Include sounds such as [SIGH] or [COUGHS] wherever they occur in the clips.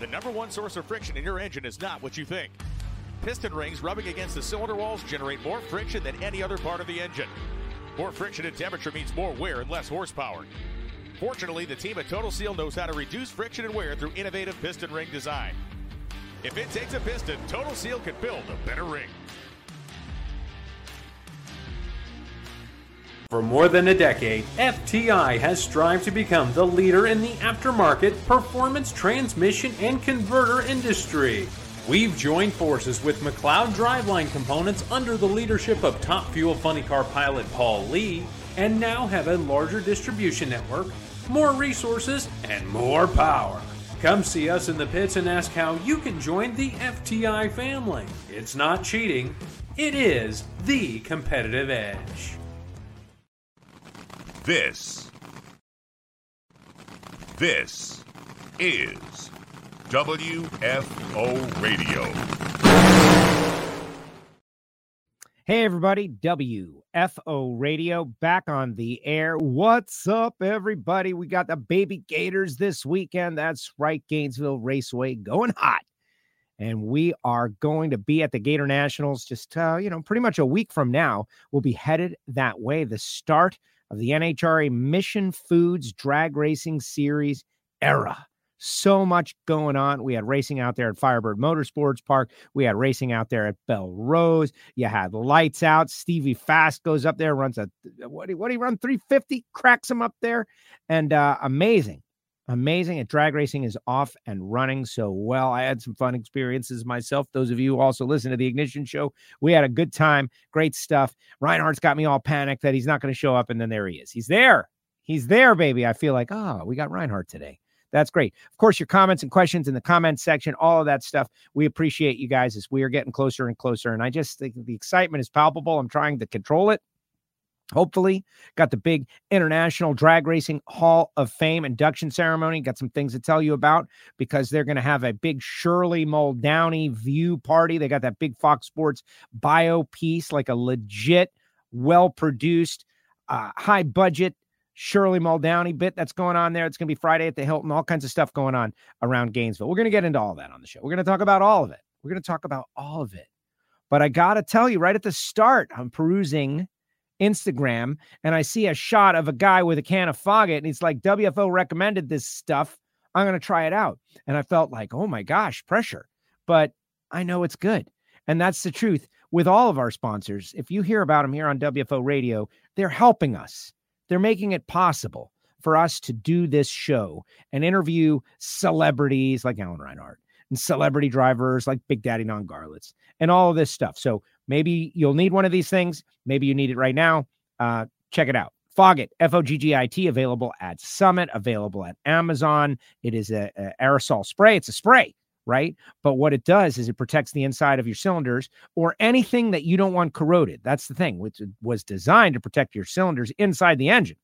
The number one source of friction in your engine is not what you think. Piston rings rubbing against the cylinder walls generate more friction than any other part of the engine. More friction and temperature means more wear and less horsepower. Fortunately, the team at Total Seal knows how to reduce friction and wear through innovative piston ring design. If it takes a piston, Total Seal can build a better ring. For more than a decade, FTI has strived to become the leader in the aftermarket performance transmission and converter industry. We've joined forces with McLeod Driveline Components under the leadership of Top Fuel Funny Car pilot Paul Lee, and now have a larger distribution network, more resources, and more power. Come see us in the pits and ask how you can join the FTI family. It's not cheating, it is the competitive edge. This. This is WFO Radio. Hey, everybody, WFO Radio back on the air. What's up, everybody? We got the Baby Gators this weekend. That's right, Gainesville Raceway going hot. And we are going to be at the Gator Nationals just, uh, you know, pretty much a week from now. We'll be headed that way. The start of the NHRA Mission Foods Drag Racing Series era. So much going on. We had racing out there at Firebird Motorsports Park. We had racing out there at Belle Rose. You had lights out. Stevie Fast goes up there, runs a what what you run? 350, cracks him up there. And uh, amazing. Amazing. And drag racing is off and running so well. I had some fun experiences myself. Those of you who also listen to the Ignition Show, we had a good time. Great stuff. Reinhart's got me all panicked that he's not going to show up. And then there he is. He's there. He's there, baby. I feel like, oh, we got Reinhardt today. That's great. Of course, your comments and questions in the comments section, all of that stuff. We appreciate you guys as we are getting closer and closer. And I just think the excitement is palpable. I'm trying to control it. Hopefully, got the big International Drag Racing Hall of Fame induction ceremony. Got some things to tell you about because they're going to have a big Shirley Muldowney view party. They got that big Fox Sports bio piece, like a legit, well produced, uh, high budget Shirley Muldowney bit that's going on there. It's going to be Friday at the Hilton, all kinds of stuff going on around Gainesville. We're going to get into all that on the show. We're going to talk about all of it. We're going to talk about all of it. But I got to tell you, right at the start, I'm perusing Instagram and I see a shot of a guy with a can of Foggit, and he's like, WFO recommended this stuff. I'm going to try it out. And I felt like, oh my gosh, pressure. But I know it's good. And that's the truth with all of our sponsors. If you hear about them here on WFO radio, they're helping us. They're making it possible for us to do this show and interview celebrities like Alan Reinhart and celebrity drivers like Big Daddy Don Garlits and all of this stuff. So maybe you'll need one of these things. Maybe you need it right now. Uh, check it out. Foggit, F O G G I T, available at Summit, available at Amazon. It is a, a aerosol spray. It's a spray right? But what it does is it protects the inside of your cylinders or anything that you don't want corroded. That's the thing, which was designed to protect your cylinders inside the engine.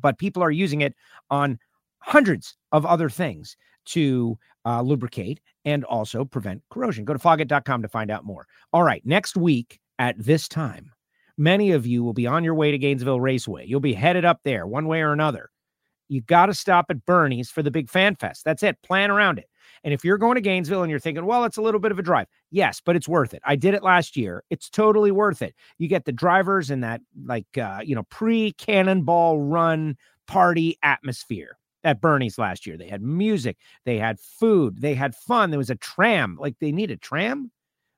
But people are using it on hundreds of other things to uh, lubricate and also prevent corrosion. Go to foggit.com to find out more. All right, next week at this time, many of you will be on your way to Gainesville Raceway. You'll be headed up there one way or another. You got to stop at Burnyzz for the big fan fest. That's it. Plan around it. And if you're going to Gainesville and you're thinking, well, it's a little bit of a drive, yes, but it's worth it. I did it last year. It's totally worth it. You get the drivers in that, like, uh, you know, pre cannonball run party atmosphere at Burnyzz last year. They had music, they had food, they had fun. There was a tram. Like, they need a tram.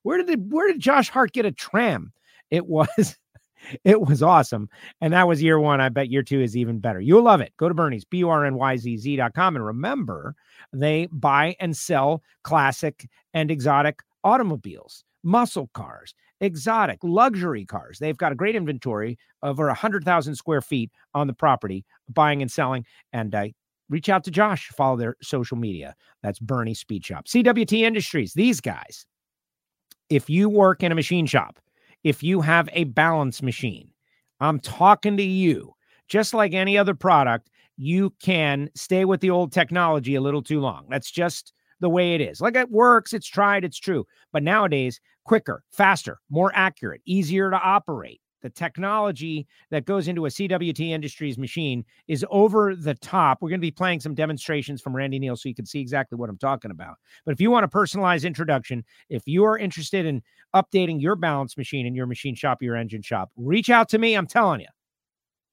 Where did they, where did Josh Hart get a tram? It was [LAUGHS] it was awesome. And that was year one. I bet year two is even better. You'll love it. Go to Burnyzz, B U R N Y Z Z.com. And remember, they buy and sell classic and exotic automobiles, muscle cars, exotic luxury cars. They've got a great inventory over a 100,000 square feet on the property, buying and selling. And uh, reach out to Josh, follow their social media. That's Bernie Speed Shop. CWT Industries, these guys. If you work in a machine shop, if you have a balance machine. I'm talking to you. Just like any other product, you can stay with the old technology a little too long. That's just the way it is. Like it works, it's tried, it's true. But nowadays, quicker, faster, more accurate, easier to operate. The technology that goes into a CWT Industries machine is over the top. We're going to be playing some demonstrations from Randy Neal so you can see exactly what I'm talking about. But if you want a personalized introduction, if you are interested in updating your balance machine in your machine shop, your engine shop, reach out to me. I'm telling you,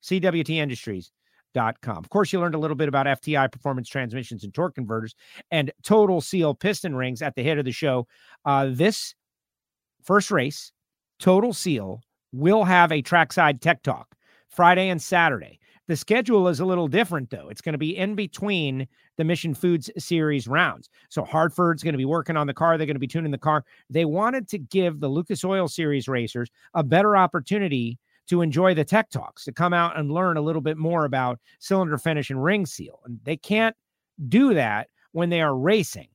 CWT Industries. Of course, you learned a little bit about FTI performance transmissions and torque converters and total seal piston rings at the head of the show. Uh, this first race, Total Seal, will have a trackside tech talk Friday and Saturday. The schedule is a little different, though. It's going to be in between the Mission Foods series rounds. So Hartford's going to be working on the car. They're going to be tuning the car. They wanted to give the Lucas Oil Series racers a better opportunity to enjoy the tech talks, to come out and learn a little bit more about cylinder finish and ring seal. And they can't do that when they are racing.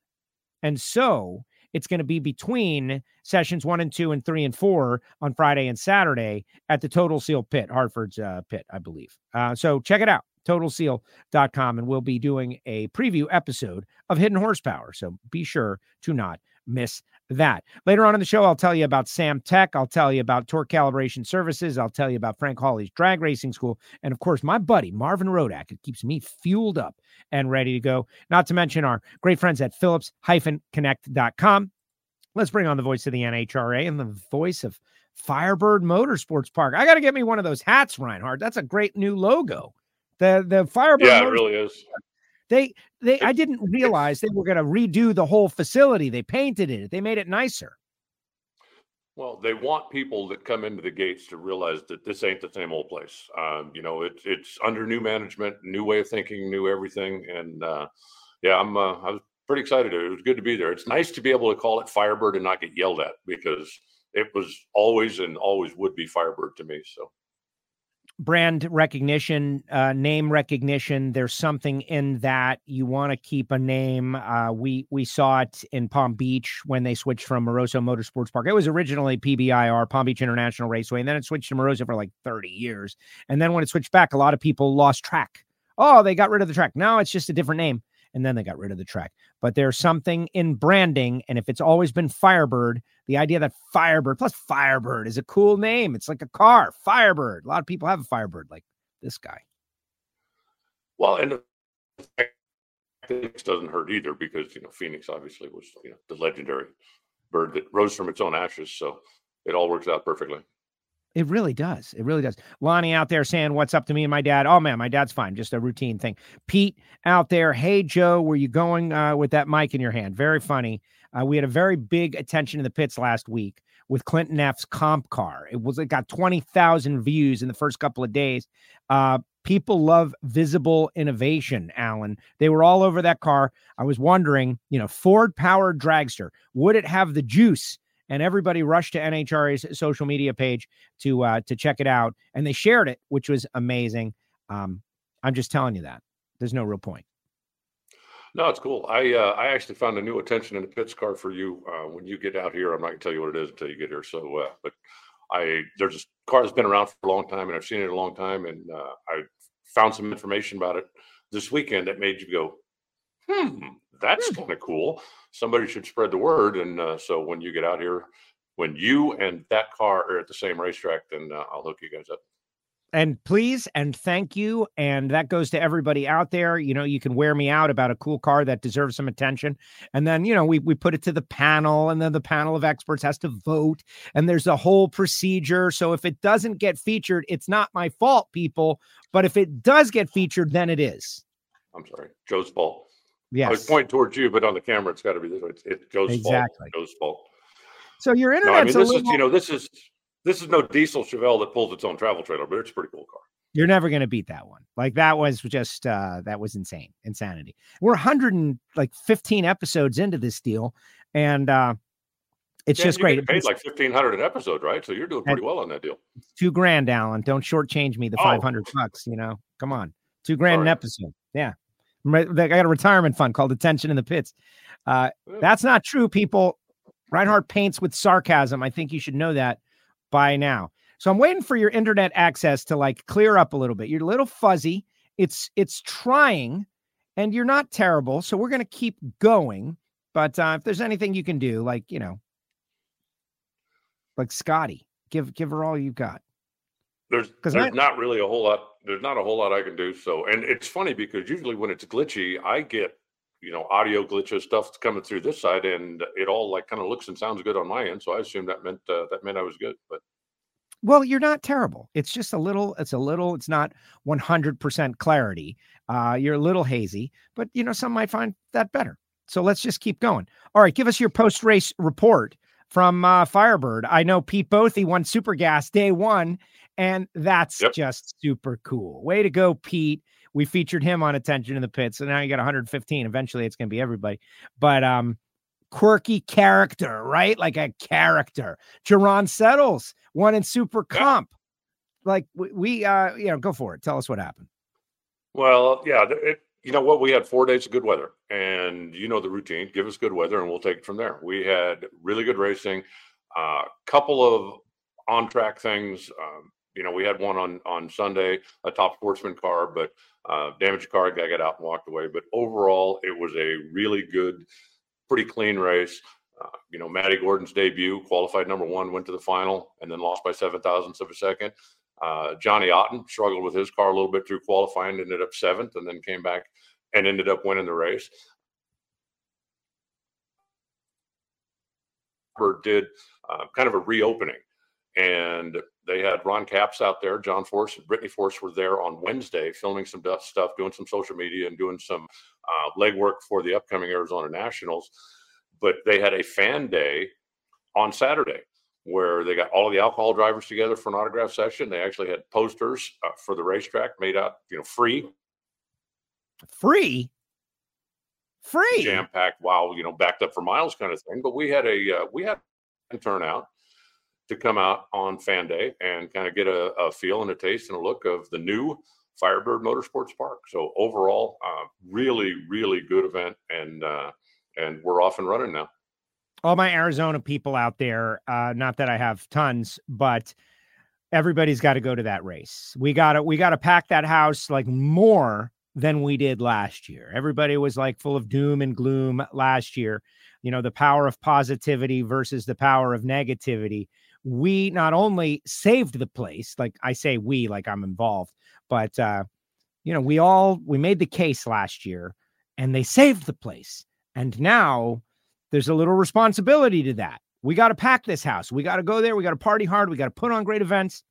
And so it's going to be between sessions one and two and three and four on Friday and Saturday at the Total Seal Pit, Hartford's uh, pit, I believe. Uh, so check it out, totalseal.com, and we'll be doing a preview episode of Hidden Horsepower. So be sure to not miss that. Later on in the show, I'll tell you about Sam Tech. I'll tell you about torque calibration services. I'll tell you about Frank Hawley's drag racing school. And of course, my buddy Marvin Rodak. It keeps me fueled up and ready to go. Not to mention our great friends at Phillips-Connect.com. Let's bring on the voice of the NHRA and the voice of Firebird Motorsports Park. I got to get me one of those hats, Reinhart. That's a great new logo. The the Firebird. Yeah, Motorsports it really is. They they I didn't realize they were going to redo the whole facility. They painted it. They made it nicer. Well, they want people that come into the gates to realize that this ain't the same old place. Um, you know, it's it's under new management, new way of thinking, new everything, and uh, yeah, I'm uh, I was pretty excited. It was good to be there. It's nice to be able to call it Firebird and not get yelled at because it was always and always would be Firebird to me. So brand recognition, uh, name recognition. There's something in that you want to keep a name. Uh, we we saw it in Palm Beach when they switched from Moroso Motorsports Park. It was originally PBIR, Palm Beach International Raceway, and then it switched to Moroso for like 30 years. And then when it switched back, a lot of people lost track. Oh, they got rid of the track. Now it's just a different name and then they got rid of the track. But there's something in branding, and if it's always been Firebird, the idea that Firebird plus Firebird is a cool name. It's like a car, Firebird. A lot of people have a Firebird, like this guy. Well, and Phoenix doesn't hurt either because you know Phoenix obviously was you know the legendary bird that rose from its own ashes, so it all works out perfectly. It really does. It really does. Lonnie out there saying, What's up to me and my dad? Oh, man, my dad's fine. Just a routine thing. Pete out there, Hey, Joe, were you going uh, with that mic in your hand? Very funny. Uh, we had a very big attention in the pits last week with Clinton F's comp car. It was it got 20,000 views in the first couple of days. Uh, people love visible innovation, Alan. They were all over that car. I was wondering, you know, Ford powered dragster, would it have the juice and everybody rushed to NHRA's social media page to uh, to check it out, and they shared it, which was amazing. Um, I'm just telling you that there's no real point. No, it's cool. I uh, I actually found a new attention in the pits car for you uh, when you get out here. I'm not gonna tell you what it is until you get here. So, uh, but I there's a car that's been around for a long time, and I've seen it a long time, and uh, I found some information about it this weekend that made you go, hmm, that's hmm. kind of cool. Somebody should spread the word. And uh, so when you get out here, when you and that car are at the same racetrack, then uh, I'll hook you guys up. And please and thank you. And that goes to everybody out there. You know, you can wear me out about a cool car that deserves some attention. And then, you know, we, we put it to the panel, and then the panel of experts has to vote. And there's a whole procedure. So if it doesn't get featured, it's not my fault, people. But if it does get featured, then it is. I'm sorry, Joe's fault. Yes. I was pointing towards you, but on the camera, it's got to be this way. It's, it goes exactly. fault. Goes fault. So your internet. No, I mean, this little... is you know this is this is no diesel Chevelle that pulls its own travel trailer, but it's a pretty cool car. You're never going to beat that one. Like that was just uh that was insane, insanity. We're 100 and like 15 episodes into this deal, and uh it's yeah, just great. Paid like fifteen hundred an episode, right? So you're doing pretty well on that deal. Two grand, Alan. Don't shortchange me the oh. five hundred bucks. You know, come on, two grand Sorry. an episode. Yeah, I got a retirement fund called Attention in the Pits. Uh, that's not true, people. Reinhart paints with sarcasm. I think you should know that by now. So I'm waiting for your internet access to like clear up a little bit. You're a little fuzzy. It's it's trying, and you're not terrible. So we're gonna keep going. But uh, if there's anything you can do, like you know, like Scotty, give give her all you got. There's there's I, not really a whole lot. There's not a whole lot I can do. So, and it's funny because usually when it's glitchy, I get you know audio glitches stuff coming through this side, and it all like kind of looks and sounds good on my end. So I assume that meant uh, that meant I was good, but. Well, you're not terrible. It's just a little, it's a little, it's not 100% clarity. Uh, you're a little hazy, but you know, some might find that better. So let's just keep going. All right, give us your post race report from uh, Firebird. I know Pete Bothy won Super Gas day one, and that's yep. just super cool. Way to go, Pete. We featured him on Attention in the Pit. So now you got 115. Eventually it's going to be everybody. But um, quirky character, right? Like a character. Jerron Settles, one in Super Comp. Like we, we, uh, you know, go for it. Tell us what happened. Well, yeah, it, you know what? We had four days of good weather, and you know the routine. Give us good weather, and we'll take it from there. We had really good racing, a uh, couple of on track things. Um, you know, we had one on on Sunday, a top sportsman car, but uh, damaged car guy got out and walked away. But overall, it was a really good, pretty clean race. Uh, you know, Maddie Gordon's debut, qualified number one, went to the final, and then lost by seven thousandths of a second. Uh, Johnny Otten struggled with his car a little bit through qualifying, ended up seventh, and then came back and ended up winning the race. Did uh, kind of a reopening and they had Ron Capps out there, John Force and Brittany Force were there on Wednesday filming some stuff, doing some social media and doing some uh, legwork for the upcoming Arizona Nationals. But they had a fan day on Saturday where they got all of the alcohol drivers together for an autograph session. They actually had posters uh, for the racetrack made out, you know, free. Free? Free? Jam packed, wow, you know, backed up for miles kind of thing. But we had a, uh, we had a turnout to come out on fan day and kind of get a, a, feel and a taste and a look of the new Firebird Motorsports Park. So overall, uh, really, really good event, and uh, and we're off and running now. All my Arizona people out there, uh, not that I have tons, but everybody's got to go to that race. We got to we got to pack that house like more than we did last year. Everybody was like full of doom and gloom last year. You know, the power of positivity versus the power of negativity we not only saved the place, like I say we, like I'm involved, but uh, you know, we all we made the case last year and they saved the place. And now there's a little responsibility to that. We got to pack this house. We got to go there. We got to party hard. We got to put on great events.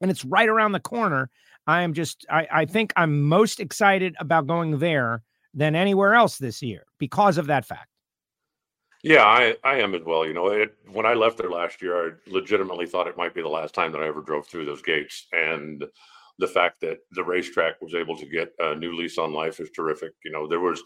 And it's right around the corner. I am just, I, I think I'm most excited about going there than anywhere else this year because of that fact. Yeah, I, I am as well. You know, it, when I left there last year, I legitimately thought it might be the last time that I ever drove through those gates. And the fact that the racetrack was able to get a new lease on life is terrific. You know, there was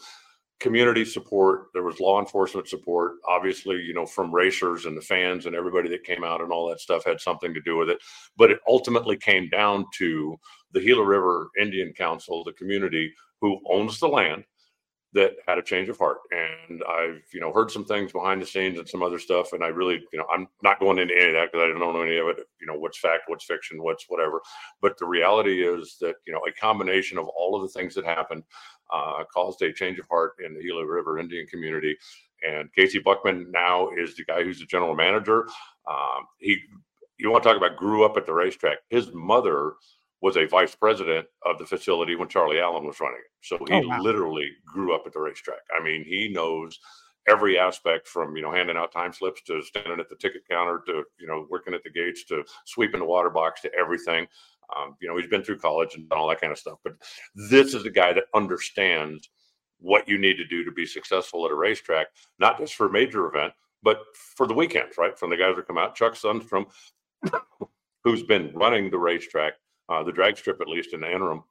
community support, there was law enforcement support. Obviously, you know, from racers and the fans and everybody that came out and all that stuff had something to do with it. But it ultimately came down to the Gila River Indian Council, the community who owns the land that had a change of heart. And I've, you know, heard some things behind the scenes and some other stuff. And I really, you know, I'm not going into any of that because I don't know any of it, you know, what's fact, what's fiction, what's whatever. But the reality is that, you know, a combination of all of the things that happened uh, caused a change of heart in the Gila River Indian community. And Casey Buckman now is the guy who's the general manager. Um, he, you want to talk about grew up at the racetrack. His mother was a vice president of the facility when Charlie Allen was running it. So he oh, wow. literally grew up at the racetrack. I mean, he knows every aspect from you know handing out time slips to standing at the ticket counter to you know working at the gates to sweeping the water box to everything. Um, you know, he's been through college and all that kind of stuff. But this is a guy that understands what you need to do to be successful at a racetrack, not just for a major event, but for the weekends, right? From the guys that come out. Chuck Sundstrom, [COUGHS] who's been running the racetrack uh, the drag strip, at least in the interim,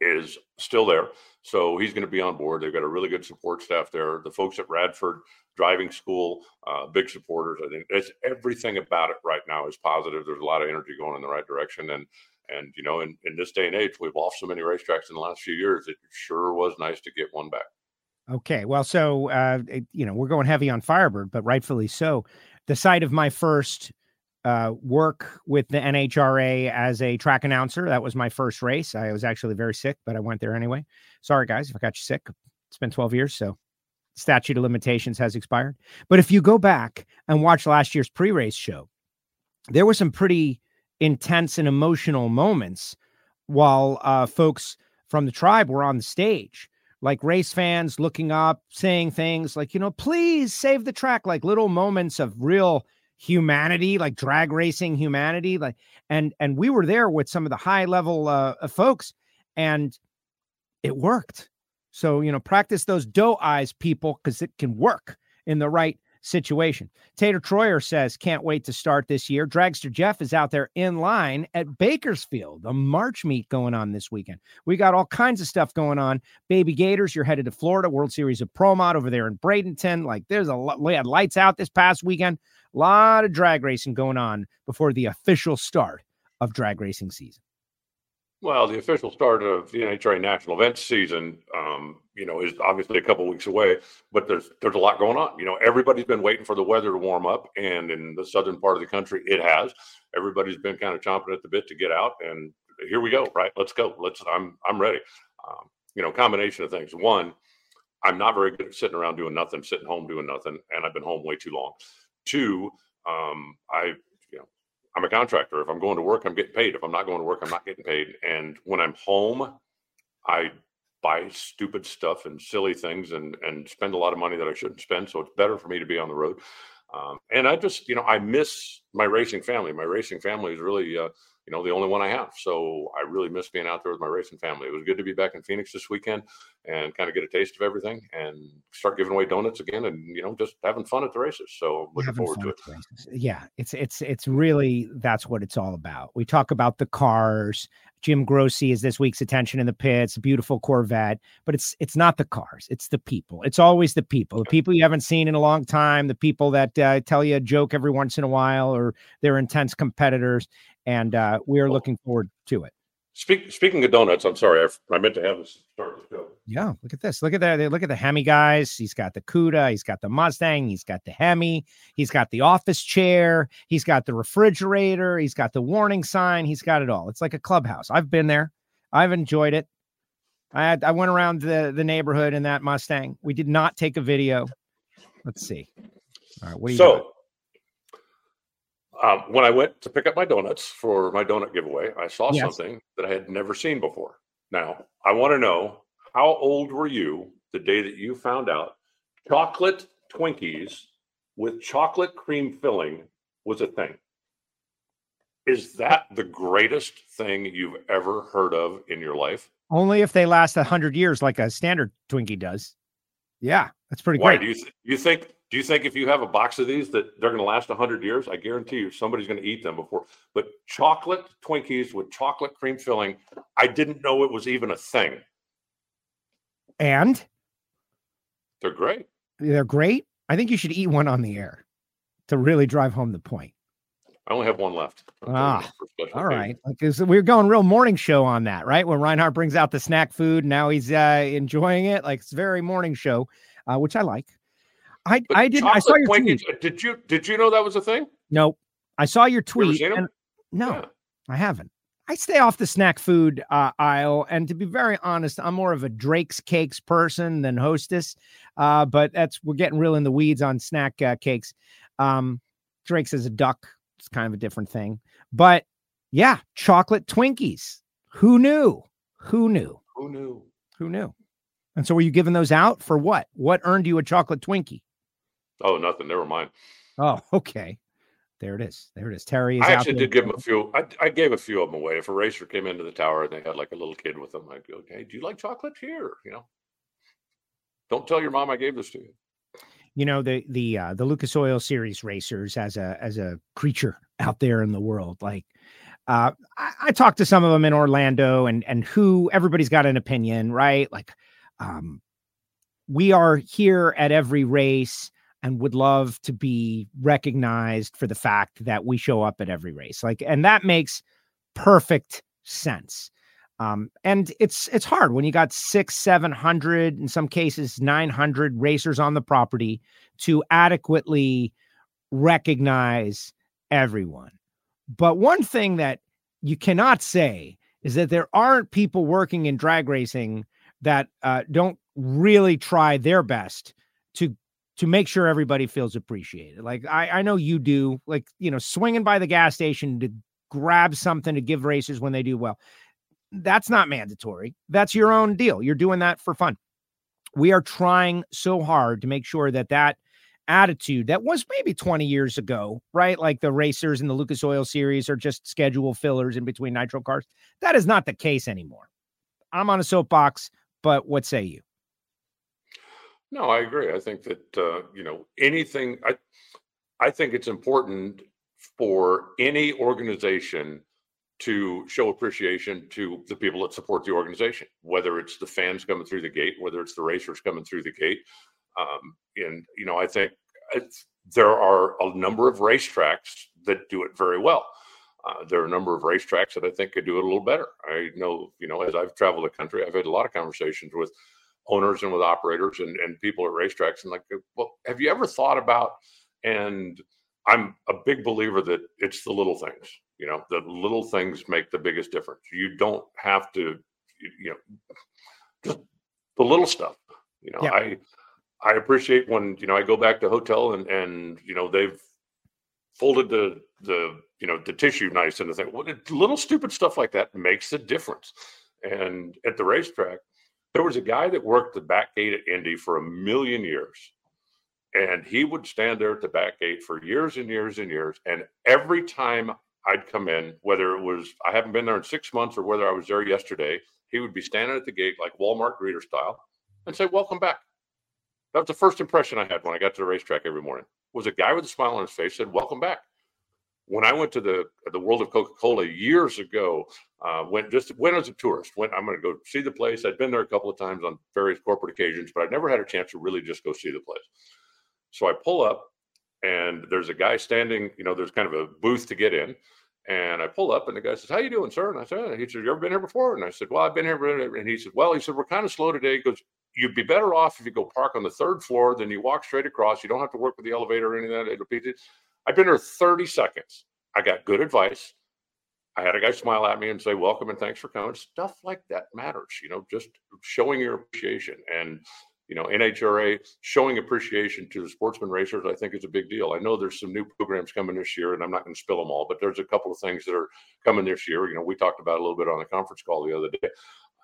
is still there. So he's going to be on board. They've got a really good support staff there. The folks at Radford Driving School, uh, big supporters. I think it's everything about it right now is positive. There's a lot of energy going in the right direction. And and you know, in, in this day and age, we've lost so many racetracks in the last few years. It sure was nice to get one back. Okay, well, so uh, it, you know, we're going heavy on Firebird, but rightfully so. The site of my first uh, work with the NHRA as a track announcer. That was my first race. I was actually very sick, but I went there anyway. Sorry, guys, if I got you sick. It's been 12 years, so statute of limitations has expired. But if you go back and watch last year's pre race show, there were some pretty intense and emotional moments while uh, folks from the tribe were on the stage like race fans looking up saying things like you know please save the track like little moments of real humanity like drag racing humanity like and and we were there with some of the high level uh, folks and it worked. So you know practice those doe eyes people because it can work in the right situation. Tater Troyer says, can't wait to start this year. Dragster Jeff is out there in line at Bakersfield, a March meet going on this weekend. We got all kinds of stuff going on. Baby Gators, you're headed to Florida, World Series of Pro Mod over there in Bradenton. Like there's a lot, we had lights out this past weekend. A lot of drag racing going on before the official start of drag racing season. Well, the official start of the NHRA national events season, um, you know, is obviously a couple weeks away. But there's there's a lot going on. You know, everybody's been waiting for the weather to warm up, and in the southern part of the country, it has. Everybody's been kind of chomping at the bit to get out, and here we go. Right, let's go. Let's. I'm I'm ready. Um, you know, combination of things. One, I'm not very good at sitting around doing nothing, sitting home doing nothing, and I've been home way too long. Two, um, I I'm a contractor. If I'm going to work, I'm getting paid. If I'm not going to work, I'm not getting paid. And when I'm home, I buy stupid stuff and silly things and and spend a lot of money that I shouldn't spend. So it's better for me to be on the road. Um, and I just, you know, I miss my racing family. My racing family is really uh, you know, the only one I have. So I really miss being out there with my racing family. It was good to be back in Phoenix this weekend and kind of get a taste of everything and start giving away donuts again and you know just having fun at the races. So looking having forward to it. Yeah, it's it's it's really that's what it's all about. We talk about the cars. Jim Grossi is this week's attention in the pits, beautiful Corvette, but it's it's not the cars, it's the people. It's always the people, the people you haven't seen in a long time, the people that uh, tell you a joke every once in a while, or they're intense competitors and uh, we are looking forward to it. Speak, speaking of donuts, I'm sorry, I, I meant to have this start the show. Yeah, look at this. Look at that. Look at the Hemi guys. He's got the Cuda. He's got the Mustang. He's got the Hemi. He's got the office chair. He's got the refrigerator. He's got the warning sign. He's got it all. It's like a clubhouse. I've been there. I've enjoyed it. I had, I went around the the neighborhood in that Mustang. We did not take a video. Let's see. All right, what do you so? Got? Um, when I went to pick up my donuts for my donut giveaway, I saw yes. something that I had never seen before. Now, I want to know how old were you the day that you found out chocolate Twinkies with chocolate cream filling was a thing? Is that the greatest thing you've ever heard of in your life? Only if they last a hundred years, like a standard Twinkie does. Yeah, that's pretty Why, great. Do you, th- you think do you think if you have a box of these that they're going to last 100 years? I guarantee you somebody's going to eat them before. But chocolate Twinkies with chocolate cream filling, I didn't know it was even a thing. And they're great. They're great. I think you should eat one on the air to really drive home the point. I only have one left. Ah, all right. Because we're going real morning show on that, right? When Reinhart brings out the snack food, now he's uh, enjoying it. Like it's very morning show, uh, which I like. I but I didn't. I saw your tweet. Did you did you know that was a thing? Nope. I saw your tweet. You and, no, yeah. I haven't. I stay off the snack food uh, aisle, and to be very honest, I'm more of a Drake's cakes person than Hostess. Uh, but that's we're getting real in the weeds on snack uh, cakes. Um, Drake's is a duck. It's kind of a different thing. But yeah, chocolate Twinkies. Who knew? Who knew? Who knew? Who knew? And so, were you giving those out for what? What earned you a chocolate Twinkie? Oh, nothing. Never mind. Oh, [LAUGHS] okay. There it is. There it is. Terry is I actually did give him a few. I, I gave a few of them away. If a racer came into the tower and they had like a little kid with them, I'd go, "Hey, do you like chocolate here?" You know, don't tell your mom I gave this to you. You know the the uh, the Lucas Oil Series racers as a as a creature [LAUGHS] out there in the world. Like uh, I, I talked to some of them in Orlando, and and who everybody's got an opinion, right? Like, um, we are here at every race and would love to be recognized for the fact that we show up at every race. Like, and that makes perfect sense. Um, and it's it's hard when you got six, seven hundred, in some cases, nine hundred racers on the property to adequately recognize everyone. But one thing that you cannot say is that there aren't people working in drag racing that uh, don't really try their best to to make sure everybody feels appreciated. Like I, I know you do. Like you know, swinging by the gas station to grab something to give racers when they do well. That's not mandatory. That's your own deal. You're doing that for fun. We are trying so hard to make sure that that attitude that was maybe 20 years ago, right? Like the racers in the Lucas Oil series are just schedule fillers in between nitro cars. That is not the case anymore. I'm on a soapbox, but what say you? No, I agree. I think that uh, you know anything. I I think it's important for any organization to show appreciation to the people that support the organization, whether it's the fans coming through the gate, whether it's the racers coming through the gate. Um, and you know, I think there are a number of racetracks that do it very well. Uh, there are a number of racetracks that I think could do it a little better. I know, you know, as I've traveled the country, I've had a lot of conversations with owners and with operators and, and people at racetracks and like, uh, well, have you ever thought about? And I'm a big believer that it's the little things. You know, the little things make the biggest difference. You don't have to, you know, just the little stuff. You know, yeah. I I appreciate when you know I go back to hotel and and you know they've folded the the you know the tissue nice and the thing. Well, little stupid stuff like that makes a difference. And at the racetrack, there was a guy that worked the back gate at Indy for a million years. And he would stand there at the back gate for years and years and years. And every time I'd come in, whether it was I haven't been there in six months or whether I was there yesterday, he would be standing at the gate like Walmart greeter style and say, Welcome back. That was the first impression I had when I got to the racetrack every morning. Was a guy with a smile on his face said, "Welcome back." When I went to the the world of Coca Cola years ago, uh, went just went as a tourist. Went I'm going to go see the place. I'd been there a couple of times on various corporate occasions, but I'd never had a chance to really just go see the place. So I pull up, and there's a guy standing. You know, there's kind of a booth to get in, and I pull up, and the guy says, "How you doing, sir?" And I said, "He said, you ever been here before?" And I said, "Well, I've been here." And he said, "Well, he said we're kind of slow today." He goes, you'd be better off if you go park on the third floor, then you walk straight across. You don't have to work with the elevator or anything. It'll be I've been there 30 seconds. I got good advice. I had a guy smile at me and say, Welcome and thanks for coming. Stuff like that matters, you know, just showing your appreciation. And, you know, NHRA showing appreciation to the sportsman racers, I think is a big deal. I know there's some new programs coming this year, and I'm not going to spill them all, but there's a couple of things that are coming this year. You know, we talked about a little bit on the conference call the other day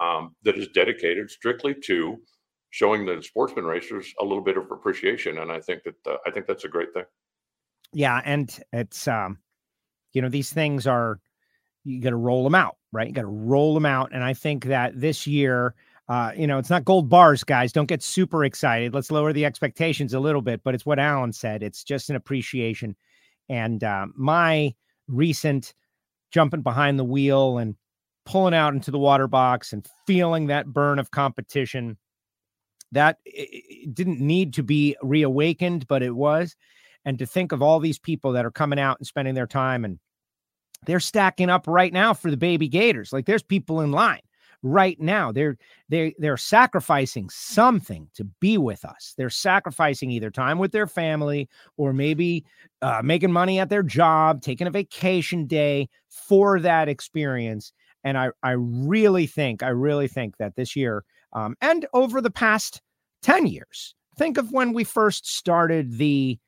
um, that is dedicated strictly to showing the sportsman racers a little bit of appreciation. And I think that uh, I think that's a great thing. Yeah, and it's um, you know these things are you got to roll them out, right? You got to roll them out, and I think that this year. Uh, you know, it's not gold bars, guys. Don't get super excited. Let's lower the expectations a little bit. But it's what Alan said. It's just an appreciation. And uh, my recent jumping behind the wheel and pulling out into the water box and feeling that burn of competition that didn't need to be reawakened, but it was. And to think of all these people that are coming out and spending their time and they're stacking up right now for the baby gators. Like there's people in line right now. They're they they're sacrificing something to be with us. They're sacrificing either time with their family or maybe uh, making money at their job, taking a vacation day for that experience. And I I really think I really think that this year um, and over the past 10 years. Think of when we first started the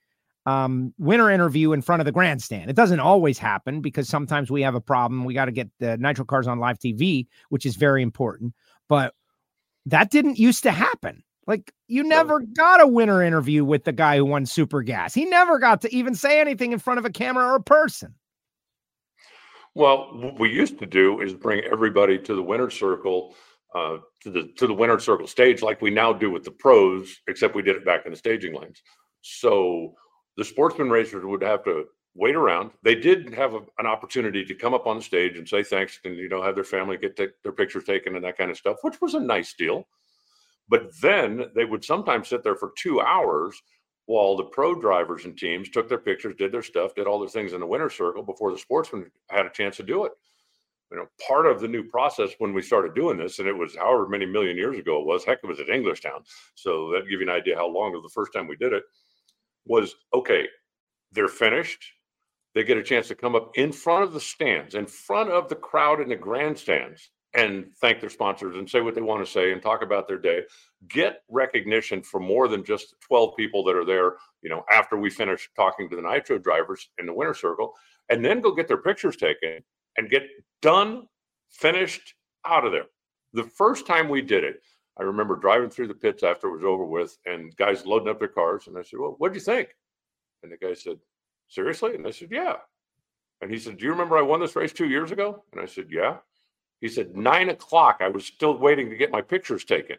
um, winner interview in front of the grandstand. It doesn't always happen because sometimes we have a problem. We got to get the nitro cars on live TV, which is very important. But that didn't used to happen. Like you never got a winner interview with the guy who won Super Gas. He never got to even say anything in front of a camera or a person. Well, what we used to do is bring everybody to the winner circle uh, to the to the winner circle stage like we now do with the pros, except we did it back in the staging lanes. So the sportsman racers would have to wait around. They did have a, an opportunity to come up on the stage and say thanks, and you know have their family get t- their pictures taken and that kind of stuff, which was a nice deal. But then they would sometimes sit there for two hours while the pro drivers and teams took their pictures, did their stuff, did all their things in the winner circle before the sportsman had a chance to do it you know, part of the new process when we started doing this, and it was however many million years ago it was, heck, it was at Englishtown. So that give you an idea how long of the first time we did it was okay, they're finished. They get a chance to come up in front of the stands, in front of the crowd in the grandstands, and thank their sponsors and say what they want to say and talk about their day. Get recognition for more than just 12 people that are there, you know, after we finish talking to the nitro drivers in the winner circle, and then go get their pictures taken and get done, finished, out of there. The first time we did it, I remember driving through the pits after it was over with and guys loading up their cars. And I said, Well, what do you think? And the guy said, Seriously? And I said, Yeah. And he said, Do you remember I won this race two years ago? And I said, Yeah. He said, Nine o'clock. I was still waiting to get my pictures taken.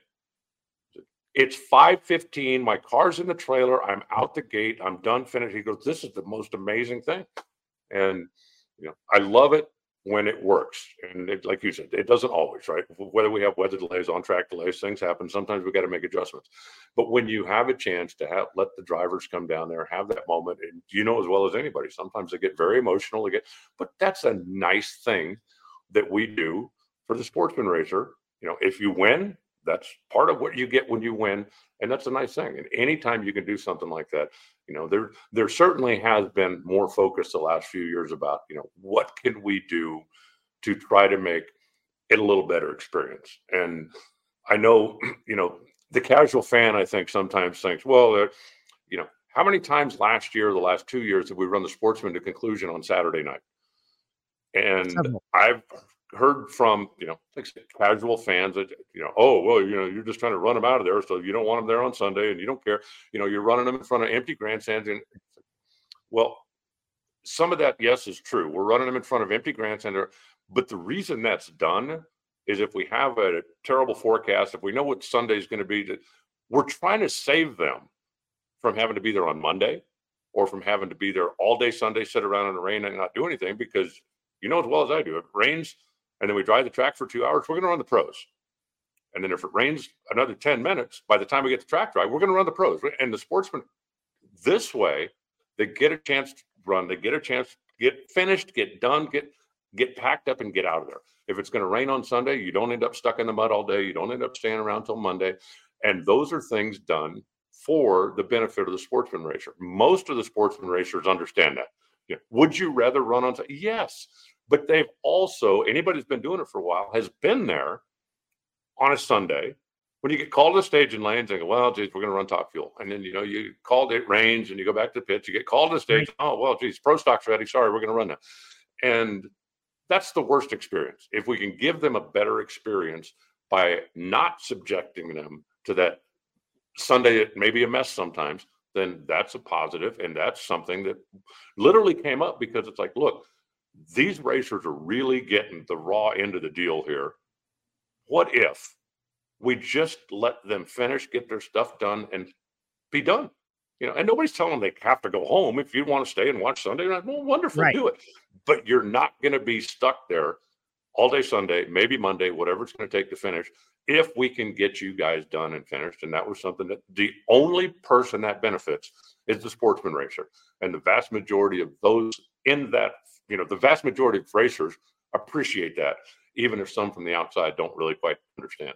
It's 5:15. My car's in the trailer. I'm out the gate. I'm done finished. He goes, This is the most amazing thing. And you know, I love it when it works. And it, like you said, it doesn't always, right? Whether we have weather delays, on track delays, things happen. Sometimes we got to make adjustments. But when you have a chance to have let the drivers come down there, have that moment, and you know as well as anybody, sometimes they get very emotional. They get, but that's a nice thing that we do for the sportsman racer. You know, if you win, that's part of what you get when you win and that's a nice thing and anytime you can do something like that you know there there certainly has been more focus the last few years about you know what can we do to try to make it a little better experience and i know [CLEARS THROAT] you know the casual fan i think sometimes thinks well uh, you know how many times last year the last two years have we run the sportsman to conclusion on saturday night? And i've heard from you know like casual fans that you know oh well you know you're just trying to run them out of there so you don't want them there on sunday and you don't care. You know you're running them in front of empty grandstands and well some of that yes is true. We're running them in front of empty grandstands but the reason that's done is if we have a terrible forecast if we know what sunday is going to be we're trying to save them from having to be there on monday or from having to be there all day sunday sit around in the rain and not do anything because you know as well as i do it rains and then we drive the track for two hours, we're going to run the pros. And then if it rains another 10 minutes, by the time we get the track drive, we're going to run the pros. And the sportsmen, this way, they get a chance to run, they get a chance to get finished, get done, get get packed up and get out of there. If it's going to rain on Sunday, you don't end up stuck in the mud all day. You don't end up staying around till Monday. And those are things done for the benefit of the sportsman racer. Most of the sportsman racers understand that. You know, would you rather run on? Yes, but they've also anybody who's been doing it for a while has been there on a Sunday when you get called to the stage in lanes and go, well, geez, we're going to run top fuel. And then, you know, you called it rains and you go back to the pits, you get called to the stage. Oh, well, geez, pro stock's ready. Sorry, we're going to run that. And that's the worst experience. If we can give them a better experience by not subjecting them to that Sunday, it may be a mess sometimes, then that's a positive, And that's something that literally came up because it's like, look, these racers are really getting the raw end of the deal here. What if we just let them finish, get their stuff done, and be done? You know, and nobody's telling them they have to go home. If you want to stay and watch Sunday, well, wonderful, right. do it. But you're not going to be stuck there all day Sunday, maybe Monday, whatever it's going to take to finish. If we can get you guys done and finished, and that was something that the only person that benefits is the sportsman racer, and the vast majority of those in that you know, the vast majority of racers appreciate that, even if some from the outside don't really quite understand.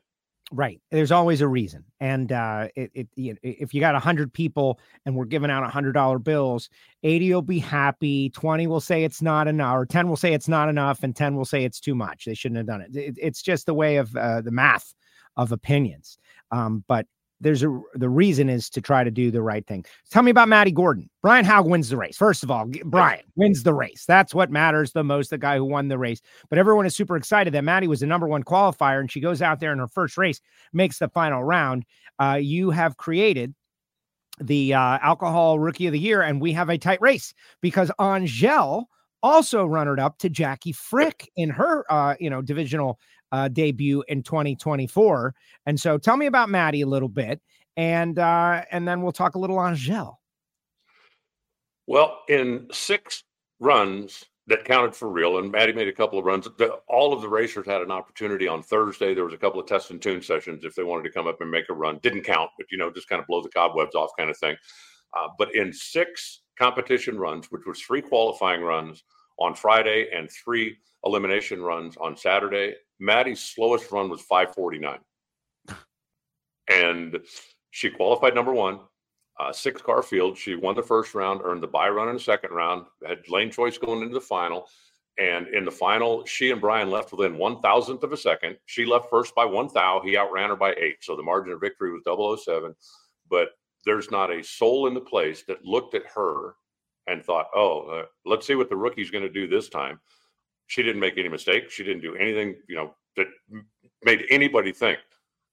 Right. There's always a reason. And uh, it, it, you know, if you got 100 people and we're giving out $100 bills, 80 will be happy, 20 will say it's not enough, or 10 will say it's not enough, and 10 will say it's too much. They shouldn't have done it. it it's just the way of uh, the math of opinions. Um, but there's a the reason is to try to do the right thing. Tell me about Maddie Gordon. Brian Howe wins the race. First of all, Brian wins the race. That's what matters the most. The guy who won the race. But everyone is super excited that Maddie was the number one qualifier, and she goes out there in her first race, makes the final round. Uh, you have created the uh, alcohol rookie of the year, and we have a tight race because Angelle also runnered up to Jackie Frick in her uh, you know divisional uh, debut in 2024. And so tell me about Maddie a little bit, and uh, and then we'll talk a little Angelle. Well, in six runs that counted for real, and Maddie made a couple of runs. The, all of the racers had an opportunity on Thursday. There was a couple of test and tune sessions if they wanted to come up and make a run. Didn't count, but you know, just kind of blow the cobwebs off, kind of thing. Uh, but in six competition runs, which was three qualifying runs on Friday and three elimination runs on Saturday, Maddie's slowest run was 549. and she qualified number one, uh, six car field. She won the first round, earned the bye run in the second round, had lane choice going into the final. And in the final, she and Brian left within one thousandth of a second. She left first by one thou. He outran her by eight. So the margin of victory was 007. But there's not a soul in the place that looked at her and thought, oh, uh, let's see what the rookie's going to do this time she didn't make any mistakes. She didn't do anything, you know, that made anybody think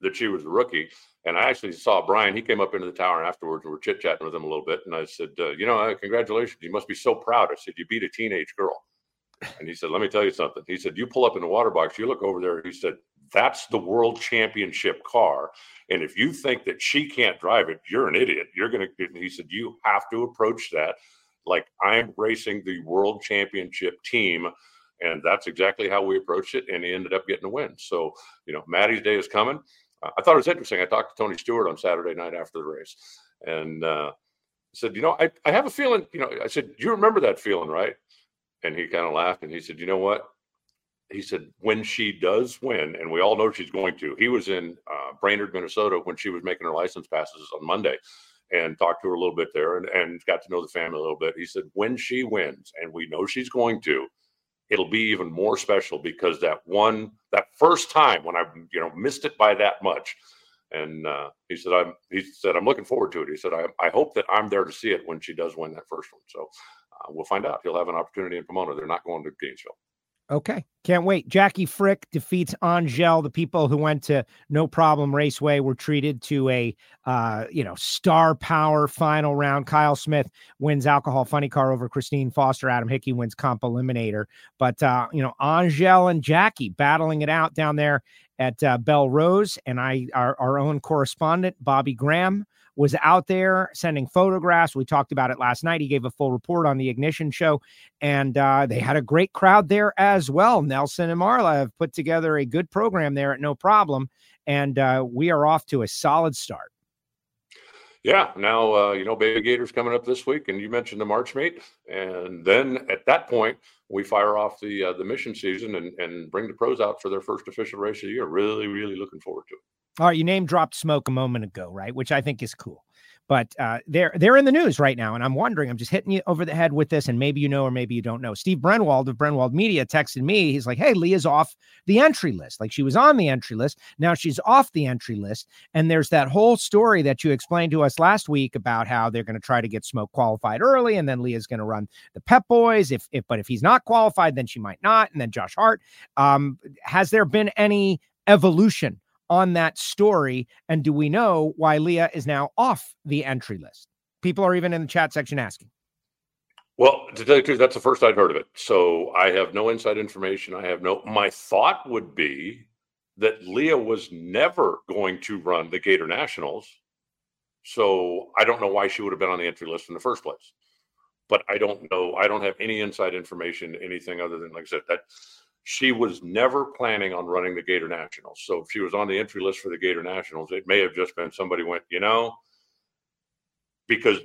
that she was a rookie. And I actually saw Brian. He came up into the tower afterwards, and we're chit chatting with him a little bit. And I said, uh, "You know, uh, congratulations! You must be so proud." I said, "You beat a teenage girl." And he said, "Let me tell you something." He said, "You pull up in the water box. You look over there." He said, "That's the world championship car." And if you think that she can't drive it, you're an idiot. You're going to, he said, you have to approach that like I'm racing the world championship team. And that's exactly how we approached it. And he ended up getting a win. So, you know, Maddie's day is coming. Uh, I thought it was interesting. I talked to Tony Stewart on Saturday night after the race and uh, said, you know, I, I have a feeling, you know, I said, you remember that feeling, right? And he kind of laughed and he said, you know what? he said when she does win, and we all know she's going to. He was in uh, Brainerd, Minnesota, when she was making her license passes on Monday, and talked to her a little bit there, and, and got to know the family a little bit. He said when she wins, and we know she's going to, it'll be even more special because that one, that first time when I, you know, missed it by that much. And uh, he said, "I'm." He said, "I'm looking forward to it." He said, "I, I hope that I'm there to see it when she does win that first one." So uh, we'll find out. He'll have an opportunity in Pomona. They're not going to Gainesville. Okay. Can't wait. Jackie Frick defeats Angel. The people who went to No Problem Raceway were treated to a uh, you know, star power final round. Kyle Smith wins alcohol funny car over Christine Foster. Adam Hickey wins comp eliminator. But uh, you know, Angel and Jackie battling it out down there at uh, Belle Rose. And I our, our own correspondent, Bobby Graham, was out there sending photographs. We talked about it last night. He gave a full report on the Ignition show, and uh, they had a great crowd there as well. Nelson and Marla have put together a good program there at No Problem, and uh, we are off to a solid start. Yeah, now uh, you know Baby Gators coming up this week, and you mentioned the March meet, and then at that point we fire off the uh, the mission season and and bring the pros out for their first official race of the year. Really, really looking forward to it. All right, you name dropped smoke a moment ago, right? Which I think is cool. But uh, they're they're in the news right now, and I'm wondering. I'm just hitting you over the head with this, and maybe you know, or maybe you don't know. Steve Brenwald of Brenwald Media texted me. He's like, "Hey, Leah's off the entry list. Like she was on the entry list, now she's off the entry list." And there's that whole story that you explained to us last week about how they're going to try to get Smoke qualified early, and then Leah's going to run the Pep Boys. If if but if he's not qualified, then she might not, and then Josh Hart. Um, has there been any evolution on that story? And do we know why Leah is now off the entry list? People are even in the chat section asking. Well, to tell you the truth, that's the first I'd heard of it. So I have no inside information. I have no. My thought would be that Leah was never going to run the Gator Nationals. So I don't know why she would have been on the entry list in the first place. But I don't know. I don't have any inside information, anything other than, like I said, that she was never planning on running the Gator Nationals. So if she was on the entry list for the Gator Nationals, it may have just been somebody went, you know, because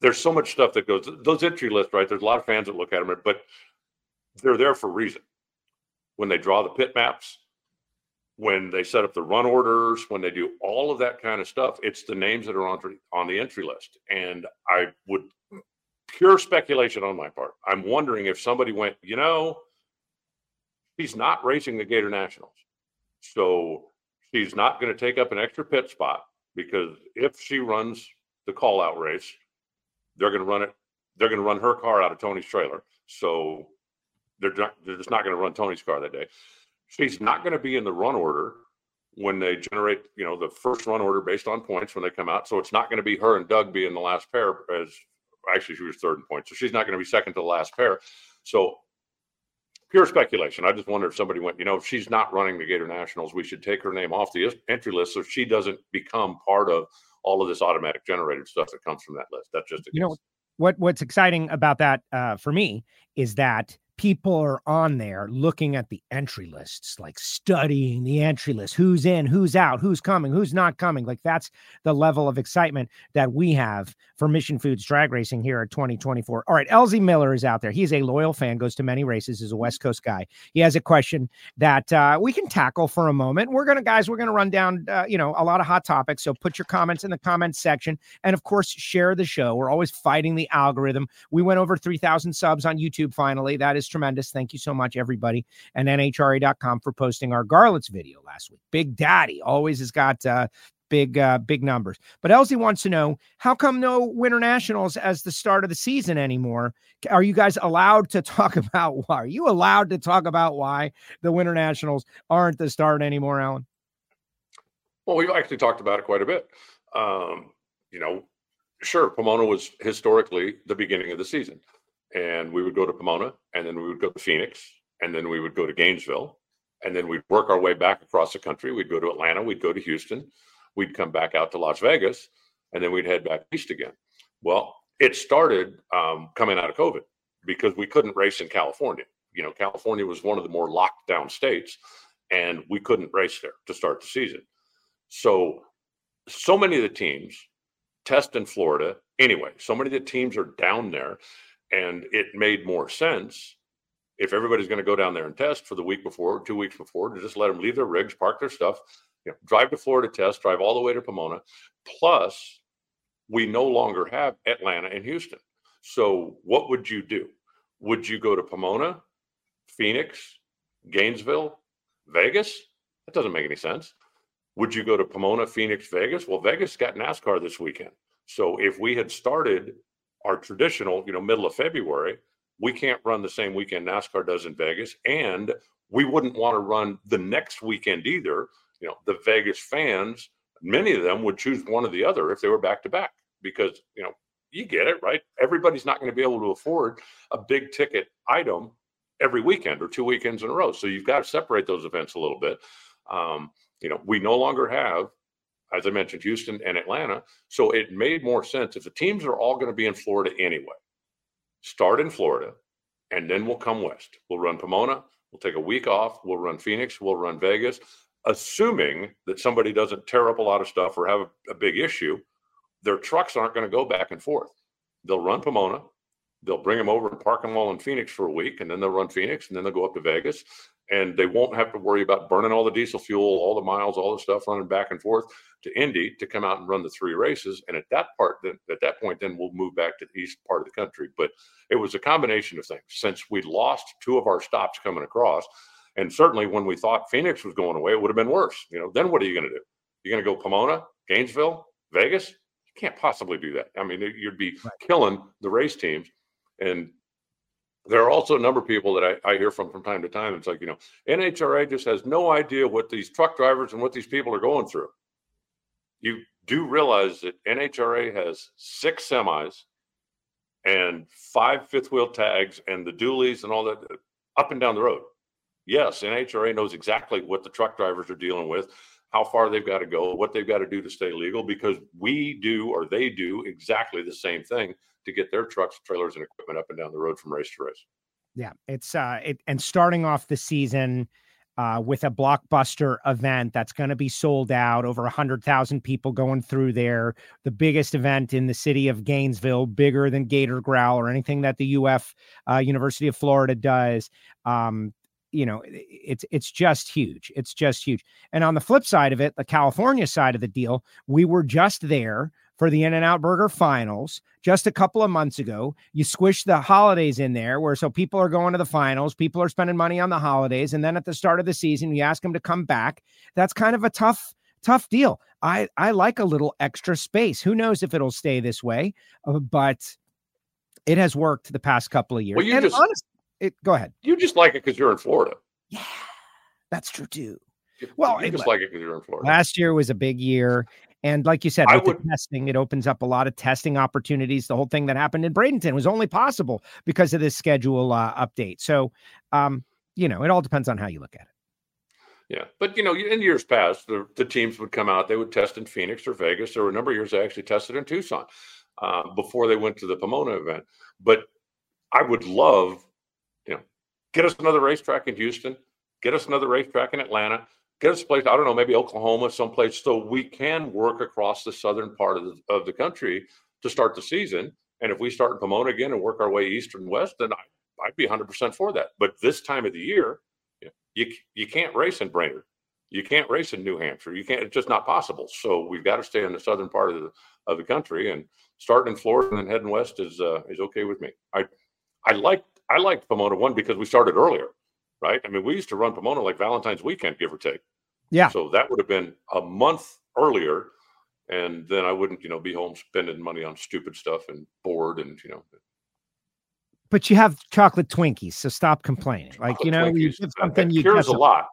there's so much stuff that goes those entry lists, right? There's a lot of fans that look at them, but they're there for a reason. When they draw the pit maps, when they set up the run orders, when they do all of that kind of stuff, it's the names that are on on the entry list. And I would pure speculation on my part. I'm wondering if somebody went, you know, she's not racing the Gator Nationals. So she's not going to take up an extra pit spot because if she runs the call out race, they're going to run it. They're going to run her car out of Tony's trailer. So they're, not, they're just not going to run Tony's car that day. She's not going to be in the run order when they generate, you know, the first run order based on points when they come out. So it's not going to be her and Doug being the last pair as actually she was third in points. So she's not going to be second to the last pair. So pure speculation. I just wonder if somebody went, you know, if she's not running the Gator Nationals, we should take her name off the entry list so she doesn't become part of all of this automatic generated stuff that comes from that list. That's just you know what what's exciting about that uh, for me is that people are on there looking at the entry lists, like studying the entry list, who's in, who's out, who's coming, who's not coming. Like that's the level of excitement that we have for Mission Foods drag racing here at 2024. All right, LZ Miller is out there. He's a loyal fan, goes to many races, is a West Coast guy. He has a question that uh, we can tackle for a moment. We're gonna, guys, we're gonna run down, uh, you know, a lot of hot topics. So put your comments in the comments section, and of course, share the show. We're always fighting the algorithm. We went over 3,000 subs on YouTube finally. That is is tremendous. Thank you so much, everybody, and NHRA.com for posting our Garlits video last week. Big Daddy always has got uh, big uh, big numbers. But Elsie wants to know how come no Winter Nationals as the start of the season anymore? Are you guys allowed to [LAUGHS] talk about why? Are you allowed to talk about why the Winter Nationals aren't the start anymore, Alan? Well, we've actually talked about it quite a bit. Um, you know, sure, Pomona was historically the beginning of the season, and we would go to Pomona, and then we would go to Phoenix, and then we would go to Gainesville, and then we'd work our way back across the country. We'd go to Atlanta, we'd go to Houston, we'd come back out to Las Vegas, and then we'd head back east again. Well, it started um, coming out of COVID because we couldn't race in California. You know, California was one of the more locked down states, and we couldn't race there to start the season. So, so many of the teams test in Florida anyway. So many of the teams are down there, and it made more sense if everybody's going to go down there and test for the week before, two weeks before, to just let them leave their rigs, park their stuff, you know, drive to Florida test, drive all the way to Pomona. Plus, we no longer have Atlanta and Houston. So, what would you do? Would you go to Pomona, Phoenix, Gainesville, Vegas? That doesn't make any sense. Would you go to Pomona, Phoenix, Vegas? Well, Vegas got NASCAR this weekend. So, if we had started our traditional, you know, middle of February, we can't run the same weekend NASCAR does in Vegas. And we wouldn't want to run the next weekend either. You know, the Vegas fans, many of them would choose one or the other if they were back to back because, you know, you get it, right? Everybody's not going to be able to afford a big ticket item every weekend or two weekends in a row. So you've got to separate those events a little bit. Um, you know, we no longer have, as I mentioned, Houston and Atlanta. So it made more sense if the teams are all going to be in Florida anyway start in Florida, and then we'll come west. We'll run Pomona. We'll take a week off. We'll run Phoenix. We'll run Vegas, assuming that somebody doesn't tear up a lot of stuff or have a, a big issue. Their trucks aren't going to go back and forth. They'll run Pomona. They'll bring them over and park them all in Phoenix for a week, and then they'll run Phoenix, and then they'll go up to Vegas, and they won't have to worry about burning all the diesel fuel, all the miles, all the stuff running back and forth to Indy to come out and run the three races. And at that part, then at that point, then we'll move back to the east part of the country. But it was a combination of things. Since we lost two of our stops coming across, and certainly when we thought Phoenix was going away, it would have been worse. You know, then what are you going to do? You're going to go Pomona, Gainesville, Vegas? You can't possibly do that. I mean, you'd be right. killing the race teams. And there are also a number of people that I, I, hear from from time to time. It's like, you know, NHRA just has no idea what these truck drivers and what these people are going through. You do realize that NHRA has six semis and five fifth wheel tags and the dualies and all that uh, up and down the road. Yes, NHRA knows exactly what the truck drivers are dealing with, how far they've got to go, what they've got to do to stay legal, because we do or they do exactly the same thing to get their trucks, trailers, and equipment up and down the road from race to race. Yeah, it's uh, it, and starting off the season uh, with a blockbuster event that's going to be sold out, over a hundred thousand people going through there, the biggest event in the city of Gainesville, bigger than Gator Growl or anything that the UF uh, University of Florida does. Um, you know it's it's just huge it's just huge and on the flip side of it the california side of the deal we were just there for the In-N-Out Burger finals just a couple of months ago. You squish the holidays in there where so people are going to the finals, people are spending money on the holidays. And then at the start of the season, you ask them to come back. That's kind of a tough, tough deal. I, I like a little extra space. Who knows if it'll stay this way, uh, but it has worked the past couple of years. Well, you and just, honestly, it, go ahead. You just like it because you're in Florida. Yeah, that's true too. Well, you just like it because you're in Florida. Last year was a big year, and like you said, with would, the testing, it opens up a lot of testing opportunities. The whole thing that happened in Bradenton was only possible because of this schedule uh, update. So, um, you know, it all depends on how you look at it. Yeah, but you know, in years past, the, the teams would come out. They would test in Phoenix or Vegas. There were a number of years they actually tested in Tucson uh, before they went to the Pomona event. But I would love, you know, get us another racetrack in Houston, get us another racetrack in Atlanta get us a place, I don't know, maybe Oklahoma, someplace, so we can work across the southern part of the, of the country to start the season. And if we start in Pomona again and work our way east and west, then I, I'd be 100% for that. But this time of the year, you, you can't race in Brainerd. You can't race in New Hampshire. You can't, it's just not possible. So we've got to stay in the southern part of the, of the country and starting in Florida and then heading west is, uh, is okay with me. I, I like, I liked Pomona one because we started earlier right? I mean, we used to run Pomona like Valentine's weekend, give or take. Yeah. So that would have been a month earlier, and then I wouldn't, you know, be home spending money on stupid stuff and bored and you know. But you have chocolate Twinkies, so stop complaining. Like you know, you Twinkies, something you cures a lot.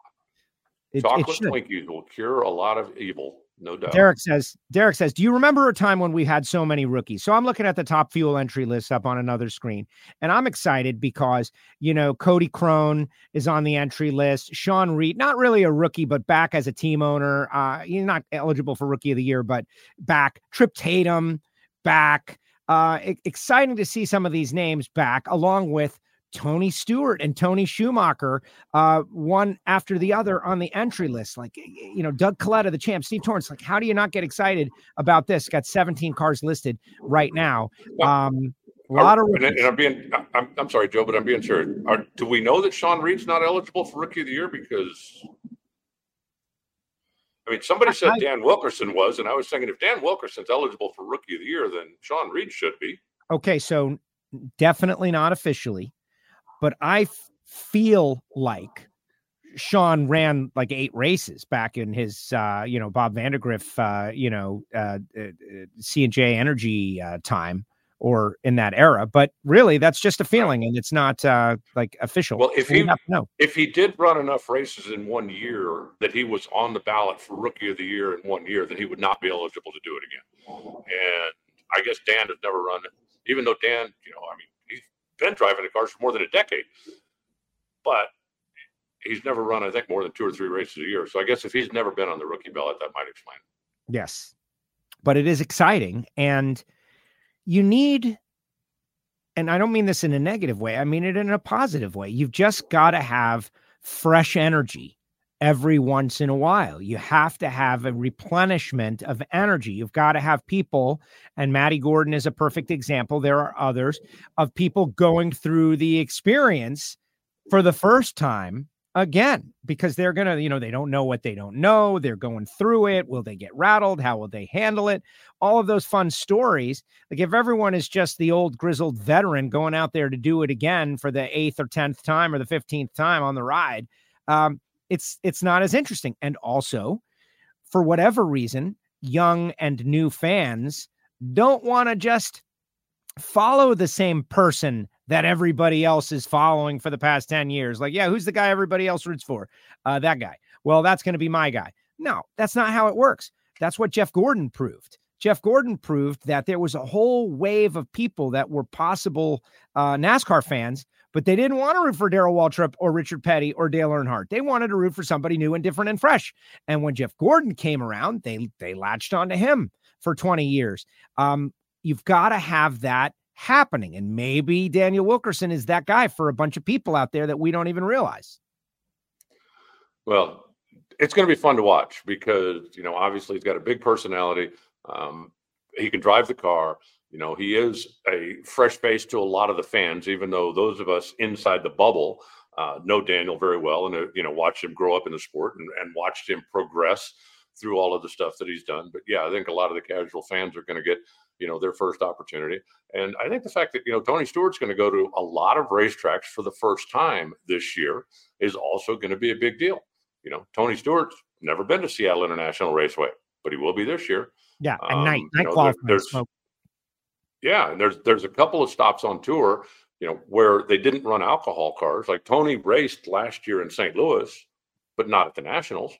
It, it Chocolate should. Twinkies will cure a lot of evil, no doubt. Derek says, Derek says, do you remember a time when we had so many rookies? So I'm looking at the top fuel entry list up on another screen, and I'm excited because you know Cody Krohn is on the entry list. Shawn Reed, not really a rookie, but back as a team owner. Uh, he's not eligible for rookie of the year, but back. Tripp Tatum back. Uh, exciting to see some of these names back, along with Tony Stewart and Tony Schumacher, uh, one after the other on the entry list. Like, you know, Doug Kalitta, the champ, Steve Torrence. Like, how do you not get excited about this? Got 17 cars listed right now. Um, a lot of and, and I'm being, I'm, I'm sorry, Joe, but I'm being. Are, do we know that Shawn Reed's not eligible for Rookie of the Year? Because, I mean, somebody said I- Dan Wilkerson was, and I was thinking if Dan Wilkerson's eligible for Rookie of the Year, then Shawn Reed should be. Okay, so definitely not officially, but I f- feel like Shawn ran like eight races back in his, uh, you know, Bob Vandergriff, uh, you know, uh, uh, C and J Energy uh, time or in that era. But really, that's just a feeling, and it's not uh, like official. Well, if he- know. If he did run enough races in one year that he was on the ballot for Rookie of the Year in one year, then he would not be eligible to do it again. And I guess Dan has never run, even though Dan, you know, I mean, been driving the cars for more than a decade, but he's never run, I think, more than two or three races a year. So I guess if he's never been on the rookie ballot, that might explain. Yes. But it is exciting. And you need, and I don't mean this in a negative way, I mean it in a positive way. You've just got to have fresh energy every once in a while. You have to have a replenishment of energy. You've got to have people, and Maddie Gordon is a perfect example. There are others of people going through the experience for the first time again because they're going to you know they don't know what they don't know they're going through it will they get rattled how will they handle it all of those fun stories like if everyone is just the old grizzled veteran going out there to do it again for the 8th or 10th time or the 15th time on the ride um it's it's not as interesting and also for whatever reason young and new fans don't want to just follow the same person that everybody else is following for the past 10 years. Like, yeah, who's the guy everybody else roots for? Uh, that guy. Well, that's going to be my guy. No, that's not how it works. That's what Jeff Gordon proved. Jeff Gordon proved that there was a whole wave of people that were possible uh, NASCAR fans, but they didn't want to root for Darrell Waltrip or Richard Petty or Dale Earnhardt. They wanted to root for somebody new and different and fresh. And when Jeff Gordon came around, they they latched onto him for 20 years. Um, you've got to have that happening. And maybe Daniel Wilkerson is that guy for a bunch of people out there that we don't even realize. Well, it's going to be fun to watch because, you know, obviously he's got a big personality. Um, he can drive the car. You know, he is a fresh face to a lot of the fans, even though those of us inside the bubble uh, know Daniel very well and, uh, you know, watched him grow up in the sport and, and watched him progress through all of the stuff that he's done. But yeah, I think a lot of the casual fans are going to get, you know, their first opportunity. And I think the fact that, you know, Tony Stewart's going to go to a lot of racetracks for the first time this year is also going to be a big deal. You know, Tony Stewart's never been to Seattle International Raceway, but he will be this year. Yeah, at Um, night, you night know, there- qualifying. there's- smoke. Yeah, and there's there's a couple of stops on tour, you know, where they didn't run alcohol cars. Like Tony raced last year in St. Louis, but not at the Nationals.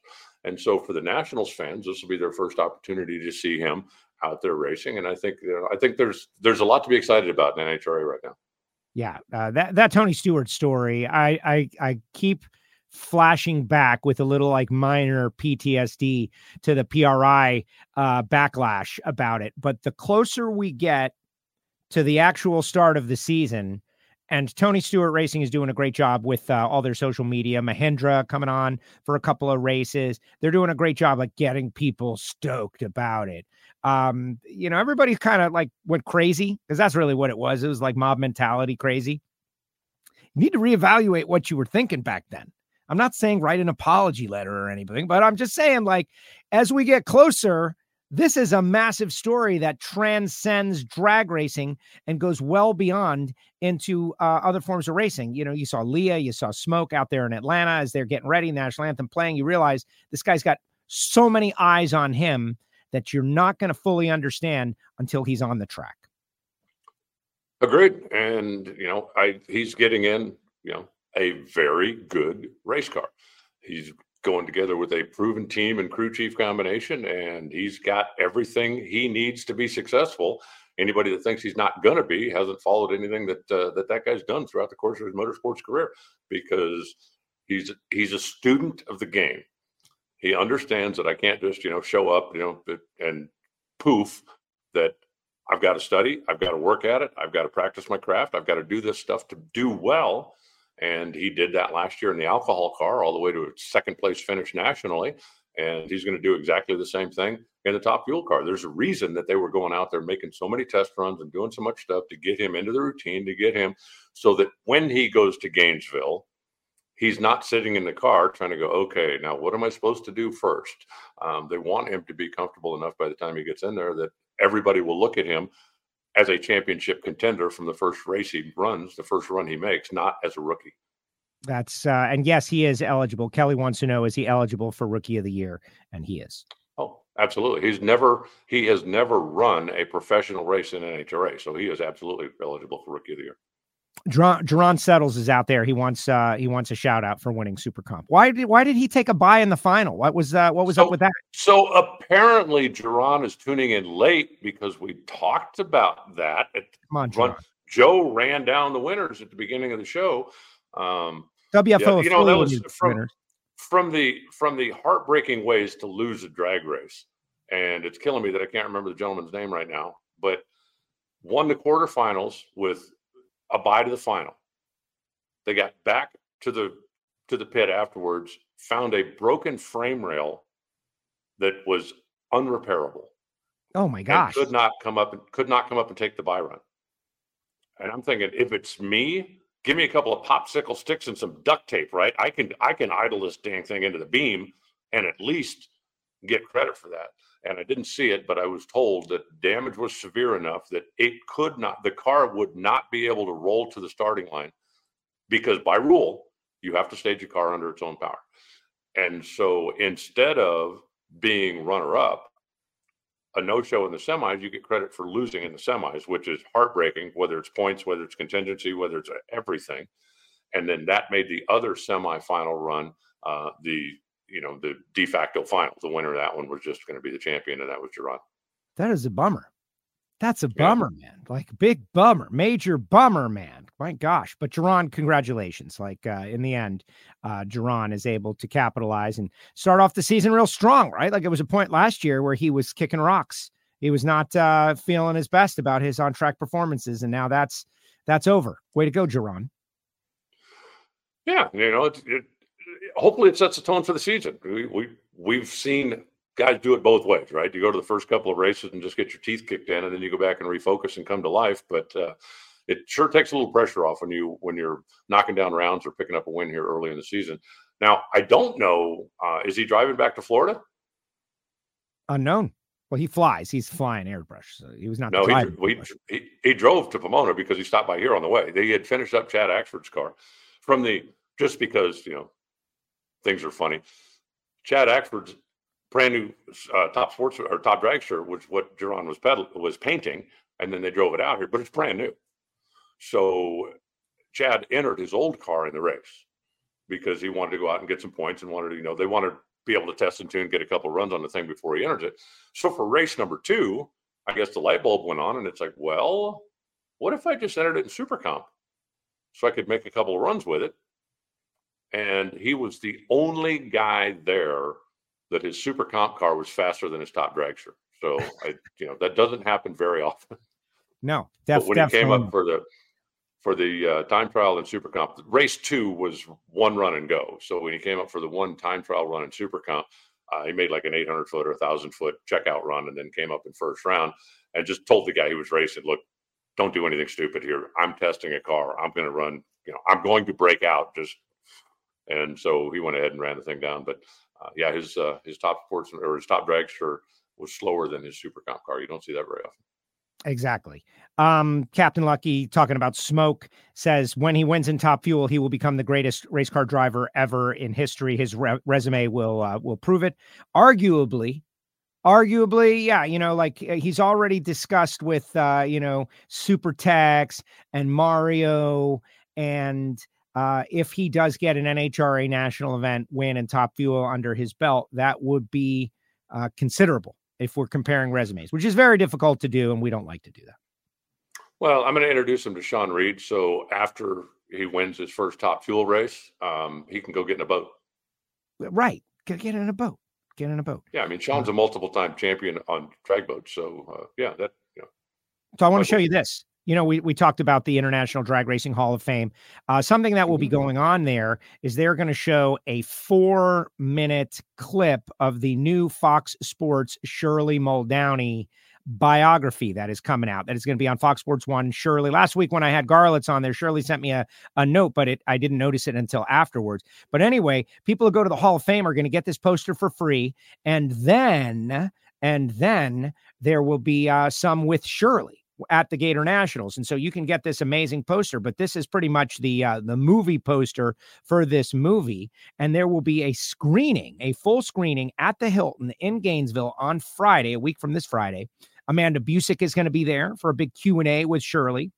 And so for the Nationals fans, this will be their first opportunity to see him out there racing. And I think you know, I think there's there's a lot to be excited about in NHRA right now. Yeah, uh, that that Tony Stewart story, I I I keep flashing back with a little like minor PTSD to the PRI uh, backlash about it. But the closer we get to the actual start of the season, and Tony Stewart Racing is doing a great job with uh, all their social media. Mahindra coming on for a couple of races. They're doing a great job like getting people stoked about it. Um, you know, everybody kind of like went crazy because that's really what it was. It was like mob mentality crazy. You need to reevaluate what you were thinking back then. I'm not saying write an apology letter or anything, but I'm just saying, like, as we get closer, this is a massive story that transcends drag racing and goes well beyond into uh, other forms of racing. You know, you saw Leah, you saw Smoke out there in Atlanta as they're getting ready, national anthem playing. You realize this guy's got so many eyes on him that you're not going to fully understand until he's on the track. Agreed. And, you know, I he's getting in, you know, a very good race car. He's going together with a proven team and crew chief combination, and he's got everything he needs to be successful. Anybody that thinks he's not going to be hasn't followed anything that uh, that that guy's done throughout the course of his motorsports career, because he's he's a student of the game. He understands that I can't just you know show up you know and poof that I've got to study, I've got to work at it, I've got to practice my craft, I've got to do this stuff to do well and he did that last year in the alcohol car, all the way to a second place finish nationally. And he's going to do exactly the same thing in the top fuel car. There's a reason that they were going out there making so many test runs and doing so much stuff to get him into the routine, to get him so that when he goes to Gainesville, he's not sitting in the car trying to go, okay, now what am I supposed to do first? Um, they want him to be comfortable enough by the time he gets in there that everybody will look at him as a championship contender from the first race he runs, the first run he makes, not as a rookie. That's uh, and yes, he is eligible. Kelly wants to know is he eligible for rookie of the year? And he is. Oh, absolutely. He's never he has never run a professional race in NHRA, so he is absolutely eligible for rookie of the year. Jerron Settles is out there. He wants uh he wants a shout out for winning Super Comp. Why did why did he take a buy in the final? What was uh what was so, up with that? So apparently Jerron is tuning in late because we talked about that. At, Come on, Joe ran down the winners at the beginning of the show. Um WFO, yeah, you know that was from from the from the heartbreaking ways to lose a drag race, and it's killing me that I can't remember the gentleman's name right now, but won the quarterfinals with a bye to the final. They got back to the to the pit afterwards, found a broken frame rail that was unrepairable. Oh my gosh! Could not come up and could not come up and take the buy run. And I'm thinking, if it's me, give me a couple of popsicle sticks and some duct tape, right? I can I can idle this dang thing into the beam and at least get credit for that and I didn't see it, but I was told that damage was severe enough that it could not, the car would not be able to roll to the starting line because by rule, you have to stage a car under its own power. And so instead of being runner up, a no show in the semis, you get credit for losing in the semis, which is heartbreaking, whether it's points, whether it's contingency, whether it's everything. And then that made the other semifinal run uh, the you know the de facto final. The winner of that one was just going to be the champion, and that was Jerron. That is a bummer. That's a bummer, yeah. man. Like big bummer, major bummer, man. My gosh. But Jerron, congratulations. Like uh, in the end, uh Jerron is able to capitalize and start off the season real strong, right? Like it was a point last year where he was kicking rocks. He was not uh feeling his best about his on track performances, and now that's that's over. Way to go, Jerron. Yeah, you know, it, it, hopefully it sets the tone for the season. We, we we've seen guys do it both ways, right? You go to the first couple of races and just get your teeth kicked in, and then you go back and refocus and come to life. But uh, it sure takes a little pressure off when you when you're knocking down rounds or picking up a win here early in the season. Now, I don't know. Uh, is he driving back to Florida? Unknown. Well, he flies. He's flying airbrush. So he was not. No, he, he, he, he drove to Pomona because he stopped by here on the way. They had finished up Chad Axford's car from the just because you know things are funny. Chad Axford's brand new uh, top sports or top dragster was what Jerron was pedal was painting, and then they drove it out here, but it's brand new. So Chad entered his old car in the race because he wanted to go out and get some points and wanted to, you know, they wanted to be able to test and tune, get a couple runs on the thing before he enters it. So for race number two, I guess the light bulb went on, and it's like, well, what if I just entered it in Super Comp so I could make a couple of runs with it and he was the only guy there that his super comp car was faster than his top dragster. So I, [LAUGHS] you know, that doesn't happen very often. No, [LAUGHS] def- when he came up for the for the uh, time trial and super comp, race two was one run and go. So when he came up for the one time trial run in super comp, uh, he made like an 800 foot or 1,000 foot checkout run, and then came up in first round and just told the guy he was racing, "Look, don't do anything stupid here. I'm testing a car. I'm going to run. You know, I'm going to break out. Just and so he went ahead and ran the thing down. But uh, yeah, his uh, his top sportsman or his top dragster was slower than his super comp car. You don't see that very often. Exactly. Um, Captain Lucky talking about smoke says when he wins in Top Fuel, he will become the greatest race car driver ever in history. His re- resume will uh, will prove it. Arguably, arguably, yeah, you know, like uh, he's already discussed with uh, you know Super Tex and Mario, and uh, if he does get an NHRA national event win and Top Fuel under his belt, that would be uh, considerable if we're comparing resumes, which is very difficult to do, and we don't like to do that. Well, I'm going to introduce him to Shawn Reed. So after he wins his first top fuel race, um, he can go get in a boat. Right. Get in a boat. Get in a boat. Yeah. I mean, Shawn's a multiple time champion on drag boats. So, uh, yeah, that, you know. So I want to show you this. You know, we, we talked about the International Drag Racing Hall of Fame. Uh, something that will be mm-hmm. going on there is they're going to show a four minute clip of the new Fox Sports Shirley Muldowney biography that is coming out that is going to be on Fox Sports One. Shirley, last week when I had Garlits on there, Shirley sent me a, a note, but it I didn't notice it until afterwards. But anyway, people who go to the Hall of Fame are going to get this poster for free, and then and then there will be uh, some with Shirley at the Gator Nationals, and so you can get this amazing poster. But this is pretty much the uh, the movie poster for this movie, and there will be a screening, a full screening at the Hilton in Gainesville on Friday, a week from this Friday. Amanda Busick is going to be there for a big Q&A with Shirley.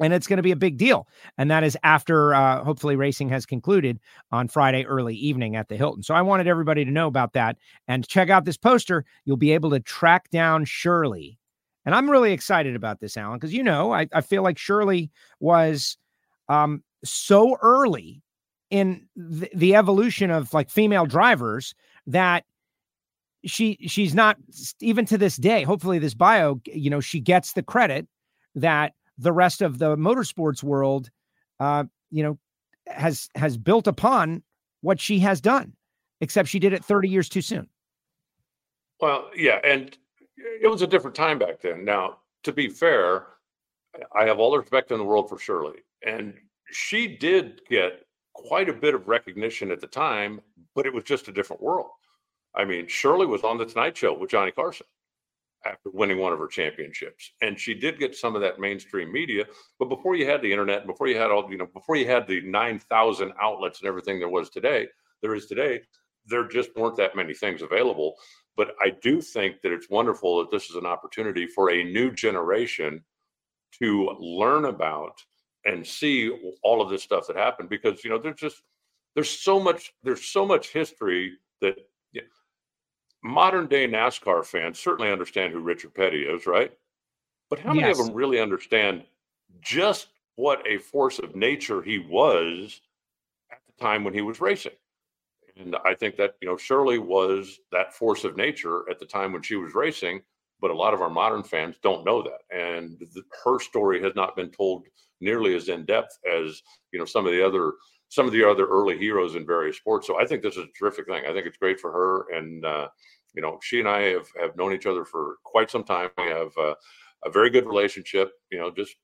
And it's going to be a big deal. And that is after uh, hopefully racing has concluded on Friday early evening at the Hilton. So I wanted everybody to know about that. And check out this poster. You'll be able to track down Shirley. And I'm really excited about this, Alan, because you know, I, I feel like Shirley was um, so early in the, the evolution of like female drivers that she she's not even to this day hopefully this bio you know she gets the credit that the rest of the motorsports world uh you know has has built upon what she has done except she did it 30 years too soon. Well yeah and it was a different time back then now to be fair i have all the respect in the world for shirley and she did get quite a bit of recognition at the time but it was just a different world I mean, Shirley was on the Tonight Show with Johnny Carson after winning one of her championships, and she did get some of that mainstream media. But before you had the internet, before you had all, you know, before you had the nine thousand outlets and everything there was today, there is today, there just weren't that many things available. But I do think that it's wonderful that this is an opportunity for a new generation to learn about and see all of this stuff that happened because you know there's just there's so much there's so much history that modern day NASCAR fans certainly understand who Richard Petty is, right? But how many yes. of them really understand just what a force of nature he was at the time when he was racing? And I think that, you know, Shirley was that force of nature at the time when she was racing, but a lot of our modern fans don't know that. And the, her story has not been told nearly as in depth as, you know, some of the other some of the other early heroes in various sports. So I think this is a terrific thing. I think it's great for her. And, uh, you know, she and I have, have known each other for quite some time. We have uh, a very good relationship, you know, just,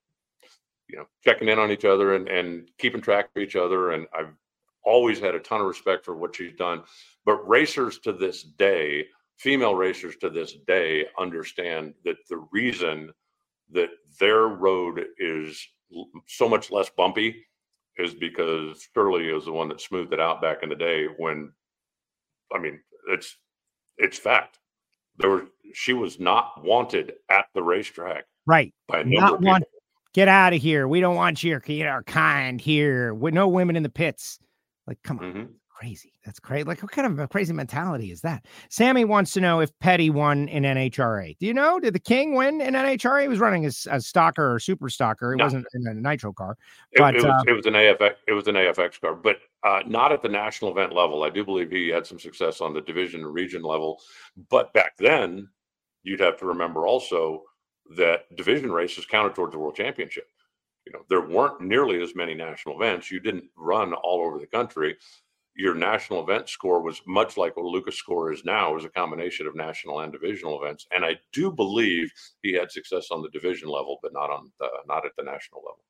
you know, checking in on each other and, and keeping track of each other. And I've always had a ton of respect for what she's done. But racers to this day, female racers to this day understand that the reason that their road is so much less bumpy is because Shirley is the one that smoothed it out back in the day when, I mean, it's it's fact. There were she was not wanted at the racetrack. Right. By not want. Get out of here. We don't want your, our kind here. With no women in the pits. Like, come on. Mm-hmm crazy. That's crazy. Like, what kind of a crazy mentality is that? Sammy wants to know if Petty won in NHRA. Do you know? Did the King win in NHRA? He was running as a stalker or super stalker. He no. wasn't in a nitro car. But it, it, was, uh, it, was, an AFX. It was an AFX car, but uh, not at the national event level. I do believe he had some success on the division and region level. But back then, you'd have to remember also that division races counted towards the world championship you know there weren't nearly as many national events you didn't run all over the country your national event score was much like what Lucas score is now, it was a combination of national and divisional events. And I do believe he had success on the division level, but not on the, not at the national level.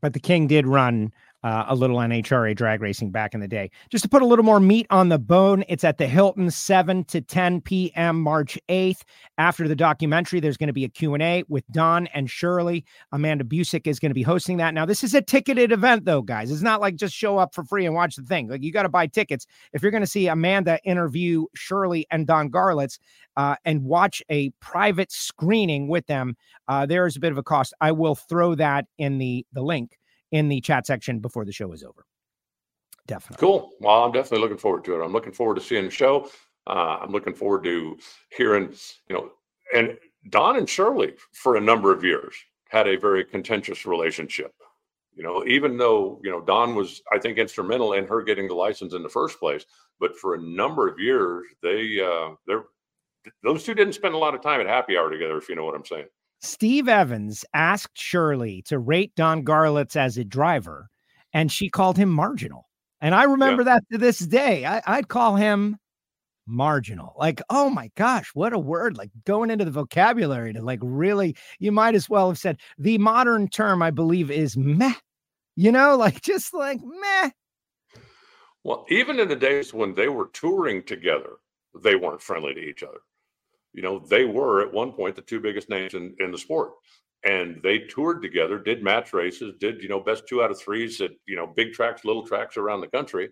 But the King did run uh, a little NHRA drag racing back in the day. Just to put a little more meat on the bone, it's at the Hilton 7 to 10 p.m. March 8th. After the documentary, there's going to be a Q&A with Don and Shirley. Amanda Busick is going to be hosting that. Now, this is a ticketed event, though, guys. It's not like just show up for free and watch the thing. Like, you got to buy tickets. If you're going to see Amanda interview Shirley and Don Garlits uh, and watch a private screening with them, uh, there is a bit of a cost. I will throw that in the, the link in the chat section before the show is over. Definitely. Cool. Well, I'm definitely looking forward to it. I'm looking forward to seeing the show. Uh, I'm looking forward to hearing, you know, and Don and Shirley for a number of years had a very contentious relationship. You know, even though, you know, Don was, I think, instrumental in her getting the license in the first place, but for a number of years, they, uh, they're, those two didn't spend a lot of time at happy hour together, if you know what I'm saying. Steve Evans asked Shirley to rate Don Garlits as a driver, and she called him marginal. And I remember yeah. that to this day. I, I'd call him marginal. Like, oh my gosh, what a word! Like going into the vocabulary to like really, you might as well have said the modern term, I believe, is meh. You know, [LAUGHS] like just like meh. Well, even in the days when they were touring together, they weren't friendly to each other you know, they were at one point the two biggest names in, in the sport. And they toured together, did match races, did, you know, best two out of threes at, you know, big tracks, little tracks around the country,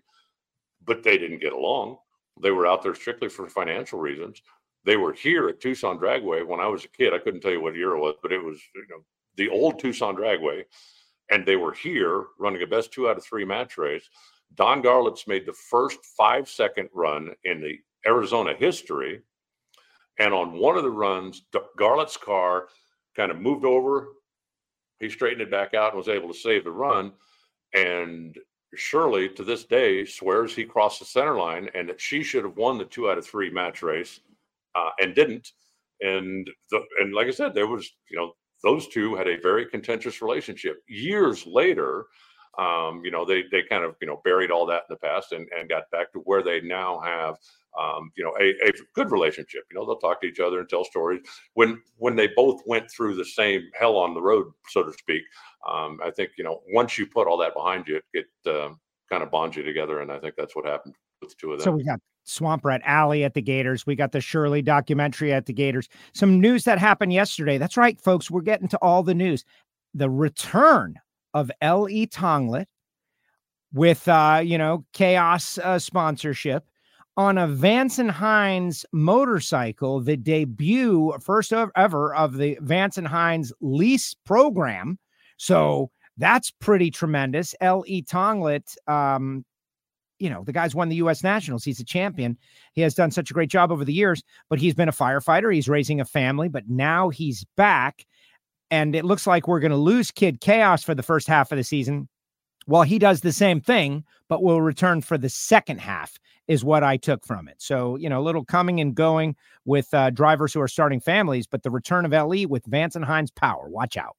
but they didn't get along. They were out there strictly for financial reasons. They were here at Tucson Dragway when I was a kid. I couldn't tell you what year it was, but it was, you know, the old Tucson Dragway. And they were here running a best two out of three match race. Don Garlits made the first five second run in the Arizona history and on one of the runs, Garlits' car kind of moved over. He straightened it back out and was able to save the run. And Shirley, to this day, swears he crossed the center line and that she should have won the two out of three match race uh, and didn't. And the, and like I said, there was you know those two had a very contentious relationship. Years later, um, you know they they kind of you know buried all that in the past and and got back to where they now have um, you know, a, a, good relationship. You know, they'll talk to each other and tell stories. When when they both went through the same hell on the road, so to speak, um, I think you know once you put all that behind you, it, uh, kind of bonds you together, and I think that's what happened with the two of them. So we got Swamp Rat Alley at the Gators. We got the Shirley documentary at the Gators. Some news that happened yesterday. That's right, folks. We're getting to all the news. The return of L.E. Tonglet with uh, you know chaos uh, sponsorship on a Vance and Hines motorcycle, the debut first ever of the Vance and Hines lease program. So that's pretty tremendous. L.E. Tonglet, um, you know, the guy's won the U.S. Nationals. He's a champion. He has done such a great job over the years, but he's been a firefighter. He's raising a family, but now he's back. And it looks like we're going to lose Kid Chaos for the first half of the season. Well, he does the same thing, but will return for the second half is what I took from it. So, you know, a little coming and going with uh, drivers who are starting families, but the return of LE with Vance and Hines power. Watch out.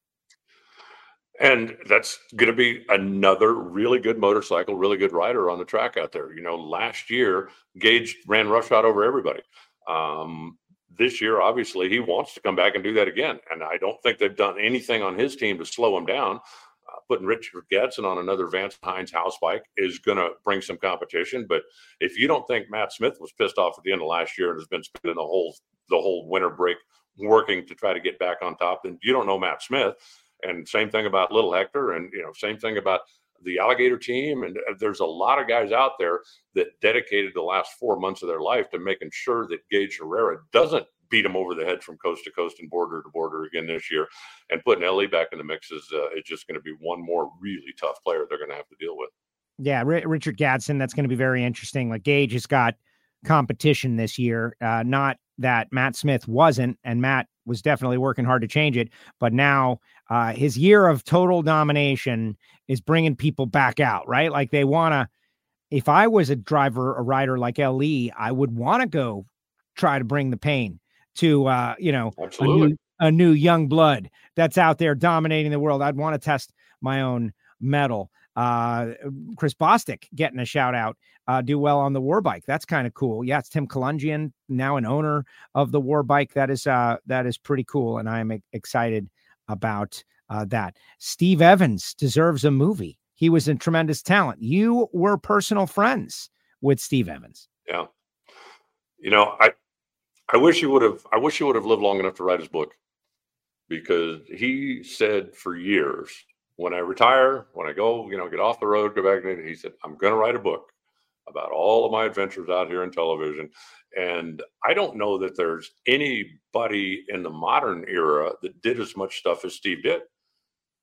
And that's going to be another really good motorcycle, really good rider on the track out there. You know, last year, Gaige ran roughshod over everybody. Um, this year, obviously, he wants to come back and do that again. And I don't think they've done anything on his team to slow him down uh, putting Richard Gadson on another Vance Hines house bike is going to bring some competition. But if you don't think Matt Smith was pissed off at the end of last year and has been spending the whole the whole winter break working to try to get back on top, then you don't know Matt Smith. And same thing about Little Hector, and you know, same thing about the alligator team and uh, there's a lot of guys out there that dedicated the last four months of their life to making sure that Gaige Herrera doesn't beat him over the head from coast to coast and border to border again this year. And putting LE back in the mix is uh, it's just going to be one more really tough player they're going to have to deal with. Yeah, Richard Gadson, that's going to be very interesting. Like Gaige has got competition this year. Uh, not that Matt Smith wasn't, and Matt was definitely working hard to change it. But now uh, his year of total domination is bringing people back out, right? Like they want to. If I was a driver, a rider like LE, I would want to go try to bring the pain to uh, you know a new, a new, young blood that's out there dominating the world. I'd want to test my own metal. Uh, Chris Bostic getting a shout out, uh, do well on the war bike. That's kind of cool. Yeah, it's Tim Kulungian, now an owner of the war bike. That is uh, that is pretty cool, and I am excited about uh, that. Steve Evans deserves a movie. he was a tremendous talent. You were personal friends with Steve Evans. Yeah. You know, I I wish he would have I wish he would have lived long enough to write his book because he said for years, when I retire, when I go, you know, get off the road, go back, and he said, I'm going to write a book about all of my adventures out here in television. And I don't know that there's anybody in the modern era that did as much stuff as Steve did.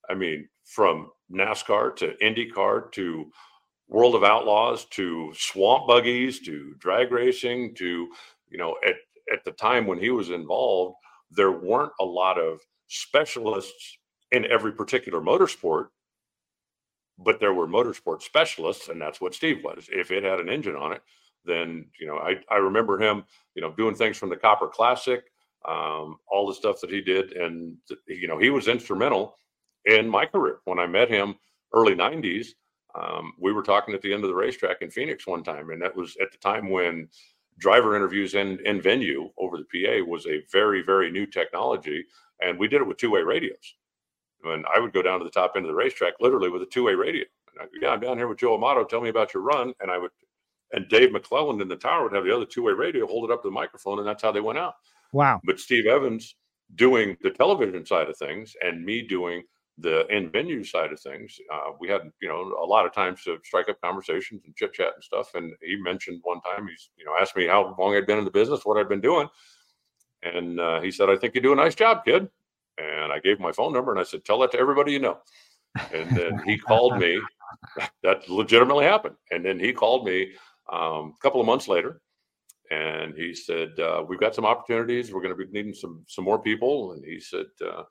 I mean, from NASCAR to IndyCar to World of Outlaws to swamp buggies to drag racing to, you know, at, at the time when he was involved, there weren't a lot of specialists in every particular motorsport, but there were motorsport specialists, and that's what Steve was. If it had an engine on it, then you know I I remember him you know doing things from the Copper Classic, um, all the stuff that he did, and you know he was instrumental in my career. When I met him early '90s, um, we were talking at the end of the racetrack in Phoenix one time, and that was at the time when driver interviews in in venue over the PA was a very very new technology, and we did it with two way radios. And I would go down to the top end of the racetrack literally with a two way radio. And I'd go, yeah, I'm down here with Joe Amato. Tell me about your run, and I would. And Dave McClelland in the tower would have the other two way radio, hold it up to the microphone, and that's how they went out. Wow. But Steve Evans doing the television side of things and me doing the in venue side of things, uh, we had you know a lot of times to strike up conversations and chit chat and stuff. And he mentioned one time he's you know asked me how long I'd been in the business, what I'd been doing, and uh, he said, "I think you do a nice job, kid." And I gave my phone number and I said, "Tell that to everybody you know." And then he called me. [LAUGHS] That legitimately happened. And then he called me um, a couple of months later, and he said, uh, "We've got some opportunities. We're going to be needing some some more people." And he said. Uh,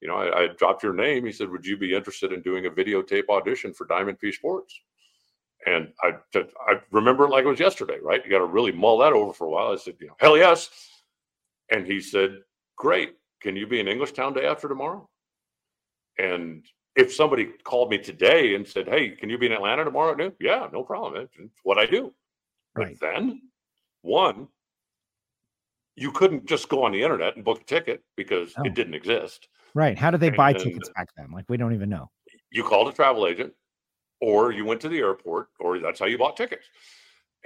you know, I, I, dropped your name. He said, "Would you be interested in doing a videotape audition for Diamond P Sports?" And I, I remember it like it was yesterday. Right? You got to really mull that over for a while. I said, "You know, hell yes." And he said, "Great. Can you be in Englishtown day after tomorrow?" And if somebody called me today and said, "Hey, can you be in Atlanta tomorrow at noon?" Yeah, no problem. It's what I do. Right. But then, one, you couldn't just go on the internet and book a ticket because oh. it didn't exist. Right. How did they buy and, tickets back then? Like we don't even know. You called a travel agent or you went to the airport or that's how you bought tickets.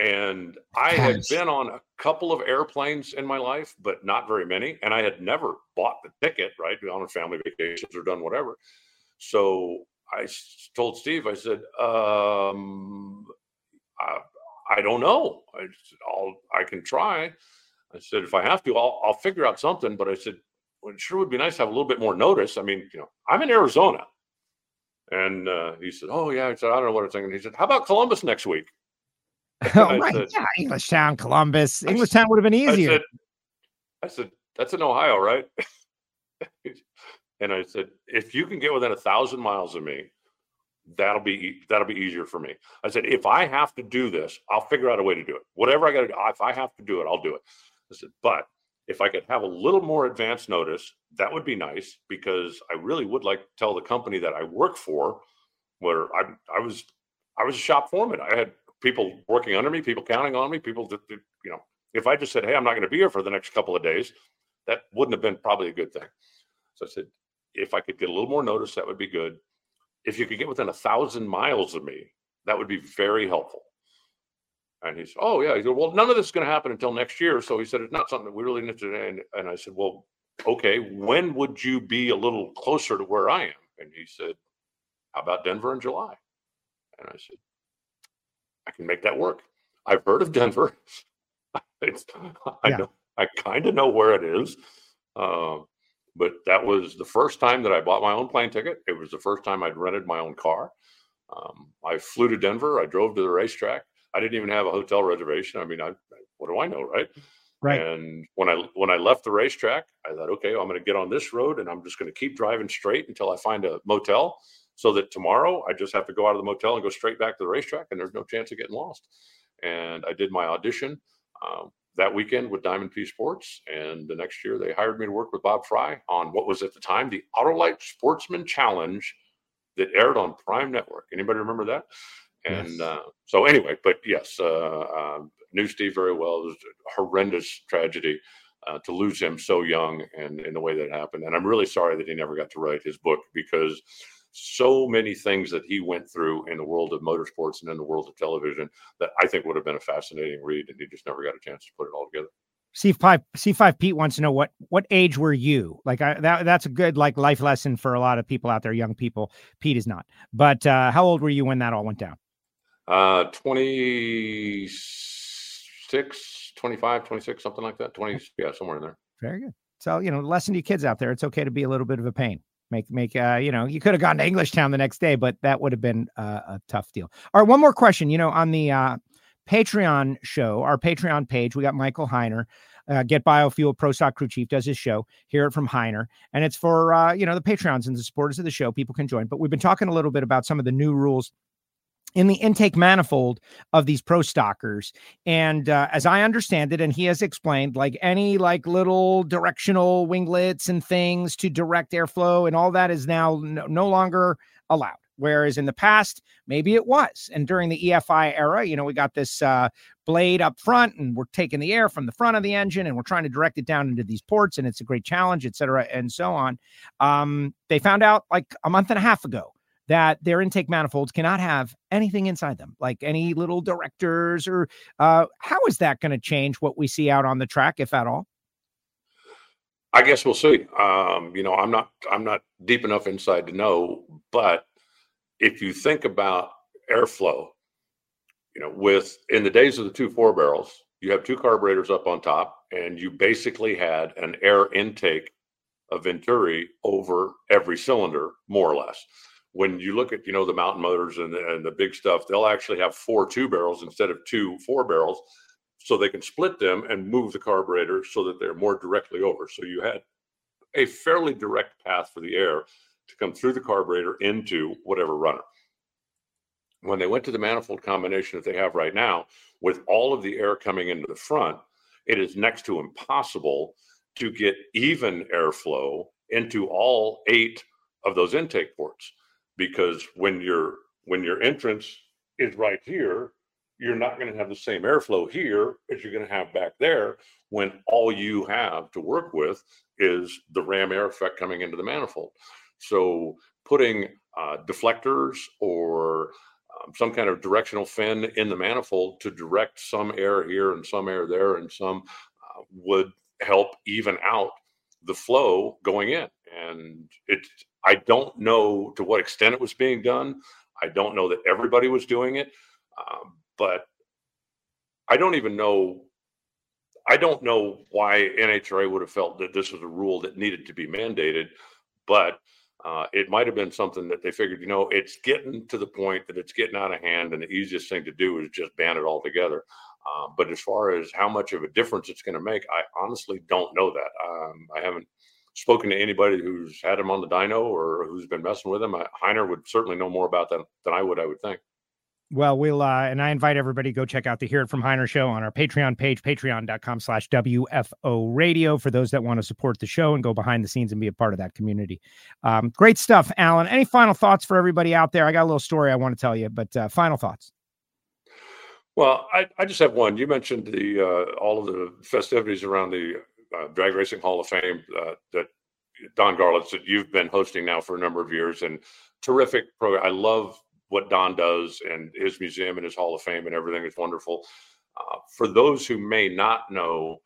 And I had been on a couple of airplanes in my life, but not very many. And I had never bought the ticket, right? On family vacations or done whatever. So I told Steve, I said, um, I, I don't know. I, I'll, I can try. I said, if I have to, I'll, I'll figure out something. But I said, well, it sure would be nice to have a little bit more notice. I mean, you know, I'm in Arizona. And uh, he said, oh, yeah. I said, I don't know what I'm thinking. He said, how about Columbus next week? [LAUGHS] oh, right. Said, yeah. Englishtown, Columbus. Englishtown would have been easier. I said, I said that's in Ohio, right? [LAUGHS] and I said, if you can get within a thousand miles of me, that'll be that'll be easier for me. I said, if I have to do this, I'll figure out a way to do it. Whatever I got to do, if I have to do it, I'll do it. I said, but if I could have a little more advance notice, that would be nice because I really would like to tell the company that I work for, where I I was I was a shop foreman. I had people working under me, people counting on me, people that, that you know. If I just said, "Hey, I'm not going to be here for the next couple of days," that wouldn't have been probably a good thing. So I said, if I could get a little more notice, that would be good. If you could get within a thousand miles of me, that would be very helpful. And he said, Oh, yeah. He said, Well, none of this is going to happen until next year. So he said, It's not something that we really need to. And, and I said, Well, okay, when would you be a little closer to where I am? And he said, How about Denver in July? And I said, I can make that work. I've heard of Denver. [LAUGHS] it's, I yeah. know, I kind of know where it is. Uh, but that was the first time that I bought my own plane ticket. It was the first time I'd rented my own car. Um, I flew to Denver. I drove to the racetrack. I didn't even have a hotel reservation. I mean, I what do I know, right? Right. And when I when I left the racetrack, I thought, okay, I'm going to get on this road and I'm just going to keep driving straight until I find a motel, so that tomorrow I just have to go out of the motel and go straight back to the racetrack, and there's no chance of getting lost. And I did my audition um, that weekend with Diamond P Sports, and the next year they hired me to work with Bob Frey on what was at the time the Autolite Sportsman Challenge that aired on Prime Network. Anybody remember that? And yes. uh, so, anyway, but yes, uh, uh, knew Steve very well. It was a horrendous tragedy uh, to lose him so young and in the way that happened. And I'm really sorry that he never got to write his book because so many things that he went through in the world of motorsports and in the world of television that I think would have been a fascinating read, and he just never got a chance to put it all together. C5 C5 Pete wants to know what what age were you? Like I, that that's a good like life lesson for a lot of people out there, young people. Pete is not. But uh how old were you when that all went down? Uh 26, 25, 26, something like that. 20 yeah, somewhere in there. Very good. So, you know, lesson to kids out there, it's okay to be a little bit of a pain. Make make uh, you know, you could have gone to Englishtown the next day, but that would have been uh, a tough deal. All right, one more question. You know, on the uh Patreon show, our Patreon page, we got Michael Heiner. Uh, Get Biofuel Pro Stock Crew Chief does his show. Hear it from Heiner, and it's for uh, you know the Patreons and the supporters of the show. People can join. But we've been talking a little bit about some of the new rules in the intake manifold of these pro stockers and uh, as i understand it and he has explained like any like little directional winglets and things to direct airflow and all that is now no, no longer allowed Whereas in the past, maybe it was. And during the EFI era, you know, we got this uh, blade up front and we're taking the air from the front of the engine and we're trying to direct it down into these ports and it's a great challenge, et cetera, and so on. Um, they found out like a month and a half ago that their intake manifolds cannot have anything inside them, like any little directors or uh, how is that going to change what we see out on the track, if at all? I guess we'll see. Um, you know, I'm not I'm not deep enough inside to know, but if you think about airflow, you know, with in the days of the two four barrels, you have two carburetors up on top, and you basically had an air intake of Venturi over every cylinder, more or less. When you look at you know the mountain motors and the, and the big stuff, they'll actually have four two barrels instead of two four barrels, so they can split them and move the carburetor so that they're more directly over. So you had a fairly direct path for the air to come through the carburetor into whatever runner. When they went to the manifold combination that they have right now, with all of the air coming into the front, it is next to impossible to get even airflow into all eight of those intake ports because when your when your entrance is right here you're not going to have the same airflow here as you're going to have back there when all you have to work with is the ram air effect coming into the manifold. So putting uh, deflectors or um, some kind of directional fin in the manifold to direct some air here and some air there and some uh, would help even out the flow going in. And it, I don't know to what extent it was being done. I don't know that everybody was doing it, um, but I don't even know. I don't know why NHRA would have felt that this was a rule that needed to be mandated, but uh, it might have been something that they figured, you know, it's getting to the point that it's getting out of hand, and the easiest thing to do is just ban it altogether. Uh, but as far as how much of a difference it's going to make, I honestly don't know that. Um, I haven't spoken to anybody who's had him on the dyno or who's been messing with him. I, Heiner would certainly know more about that than I would, I would think. Well, we'll uh, and I invite everybody to go check out the Hear It From Heiner show on our Patreon page, patreon.com slash WFO radio for those that want to support the show and go behind the scenes and be a part of that community. Um, great stuff, Alan. Any final thoughts for everybody out there? I got a little story I want to tell you, but uh, final thoughts. Well, I, I just have one. You mentioned the uh, all of the festivities around the uh, Drag Racing Hall of Fame uh, that Don Garlits that you've been hosting now for a number of years and terrific program. I love what Don does and his museum and his Hall of Fame and everything is wonderful. Uh, for those who may not know,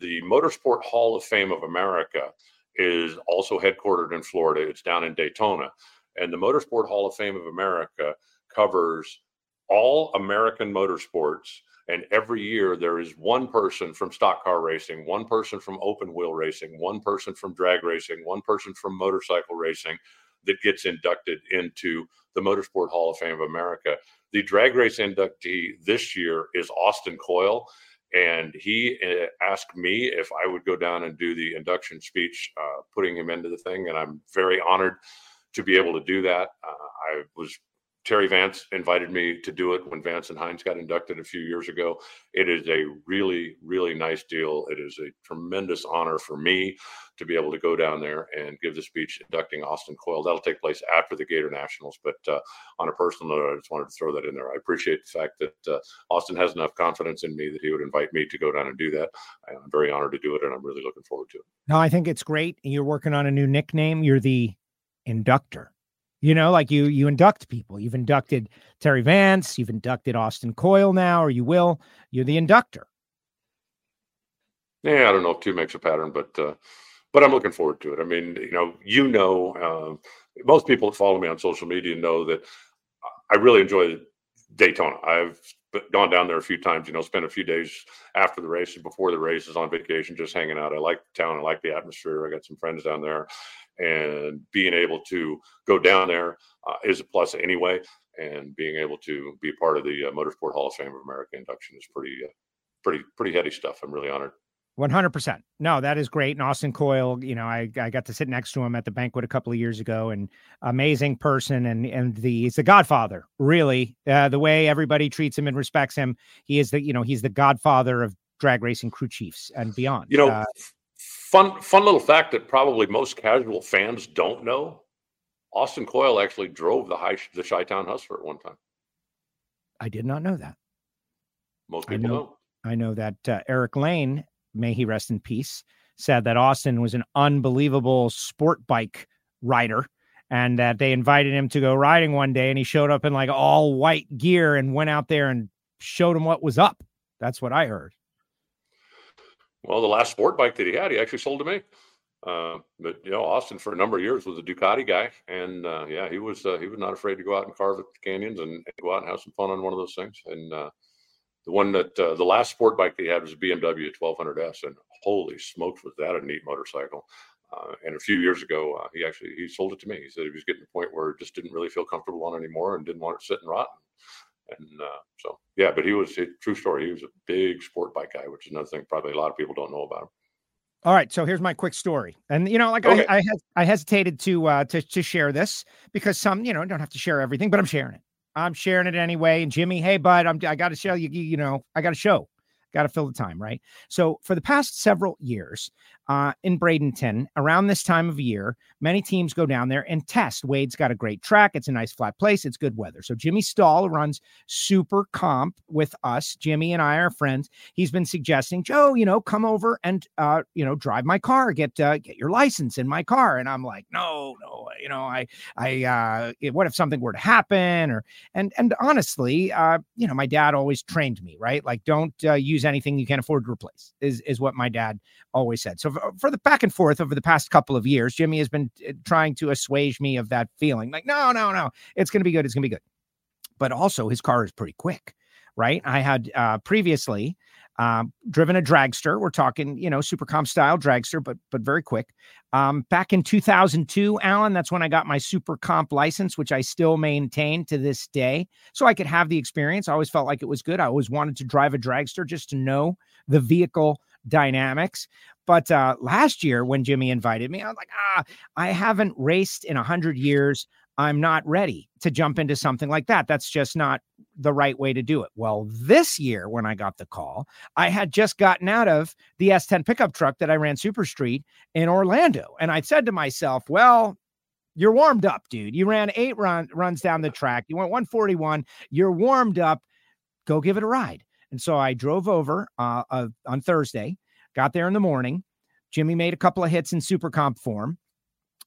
the Motorsport Hall of Fame of America is also headquartered in Florida. It's down in Daytona. And the Motorsport Hall of Fame of America covers all American motorsports. And every year there is one person from stock car racing, one person from open wheel racing, one person from drag racing, one person from motorcycle racing that gets inducted into the Motorsport Hall of Fame of America. The drag race inductee this year is Austin Coil. And he uh, asked me if I would go down and do the induction speech, uh, putting him into the thing. And I'm very honored to be able to do that. Uh, I was Terry Vance invited me to do it when Vance and Hines got inducted a few years ago. It is a really, really nice deal. It is a tremendous honor for me to be able to go down there and give the speech inducting Austin Coil. That'll take place after the Gator Nationals. But uh, on a personal note, I just wanted to throw that in there. I appreciate the fact that uh, Austin has enough confidence in me that he would invite me to go down and do that. I'm very honored to do it, and I'm really looking forward to it. No, I think it's great. You're working on a new nickname. You're the inductor You know, like you you induct people. You've inducted Terry Vance, you've inducted Austin Coil now, or you will. You're the inductor. Yeah, I don't know if two makes a pattern, but uh, but I'm looking forward to it. I mean, you know, you know, uh, most people that follow me on social media know that I really enjoy Daytona. I've gone down there a few times. You know, spent a few days after the race and before the races on vacation, just hanging out. I like the town. I like the atmosphere. I got some friends down there, and being able to go down there uh, is a plus anyway. And being able to be part of the uh, Motorsport Hall of Fame of America induction is pretty, uh, pretty, pretty heady stuff. I'm really honored. 100%. No, that is great. And Austin Coil, you know, I, I got to sit next to him at the banquet a couple of years ago and amazing person. And, and the, he's the godfather, really. Uh, the way everybody treats him and respects him, he is the, you know, he's the godfather of drag racing crew chiefs and beyond. You know, uh, fun, fun little fact that probably most casual fans don't know Austin Coil actually drove the high, the Chi Town Hustler at one time. I did not know that. Most people I know, know. I know that uh, Eric Lane may he rest in peace, said that Austin was an unbelievable sport bike rider and that they invited him to go riding one day and he showed up in like all white gear and went out there and showed him what was up. That's what I heard. Well, the last sport bike that he had, he actually sold to me. Uh, but you know, Austin for a number of years was a Ducati guy, and uh, yeah, he was uh, he was not afraid to go out and carve at the canyons and, and, go out and have some fun on one of those things. And uh, the one that uh, the last sport bike that he had was a BMW 1200S, and holy smokes, was that a neat motorcycle! Uh, and a few years ago, he actually he sold it to me. He said he was getting to the point where it just didn't really feel comfortable on anymore and didn't want it sitting rotten. And uh, so, yeah, but he was a true story. He was a big sport bike guy, which is another thing probably a lot of people don't know about him. All right, so here's my quick story, and you know, like okay. I, I, I hesitated to uh, to to share this because some, you know, don't have to share everything, but I'm sharing it. I'm sharing it anyway. And Jimmy, hey, bud, I'm, I got to show you, you know, I got to show got to fill the time, right? So for the past several years uh, in Bradenton, around this time of year, many teams go down there and test. Wade's got a great track. It's a nice flat place. It's good weather. So Jimmy Stahl runs super comp with us. Jimmy and I are friends. He's been suggesting, Joe, you know, come over and uh, you know, drive my car, get uh, get your license in my car. And I'm like, no, no, you know, I I uh what if something were to happen or and and honestly, uh, you know, my dad always trained me, right? Like don't uh, use anything you can't afford to replace is is what my dad always said. So for, the back and forth over the past couple of years, Jimmy has been uh, trying to assuage me of that feeling. Like, no, no, no, it's going to be good. It's going to be good. But also, his car is pretty quick, right? I had uh, previously um, driven a dragster. We're talking, you know, super comp style dragster, but but very quick. Um, back in 2002, Alan, that's when I got my super comp license, which I still maintain to this day, so I could have the experience. I always felt like it was good. I always wanted to drive a dragster just to know the vehicle dynamics. But uh, last year, when Jimmy invited me, I was like, ah, I haven't raced in a hundred years. I'm not ready to jump into something like that. That's just not the right way to do it. Well, this year, when I got the call, I had just gotten out of the S10 pickup truck that I ran Super Street in Orlando. And I said to myself, well, you're warmed up, dude. You ran eight run, runs down the track. You went 141. You're warmed up. Go give it a ride. And so I drove over uh, uh, on Thursday, got there in the morning. Jimmy made a couple of hits in super comp form,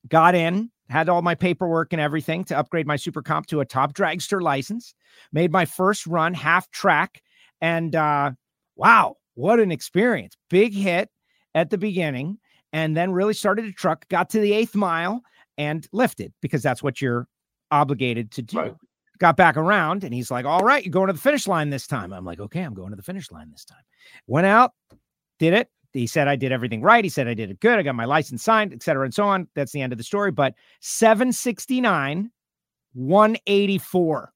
got in, had all my paperwork and everything to upgrade my super comp to a top dragster license made my first run half track and uh wow what an experience big hit at the beginning and then really started to truck got to the eighth mile and lifted because that's what you're obligated to do right. Got back around and he's like all right you're going to the finish line this time i'm like okay i'm going to the finish line this time went out did it he said I did everything right. He said I did it good. I got my license signed, et cetera, and so on. That's the end of the story. But 769, 184.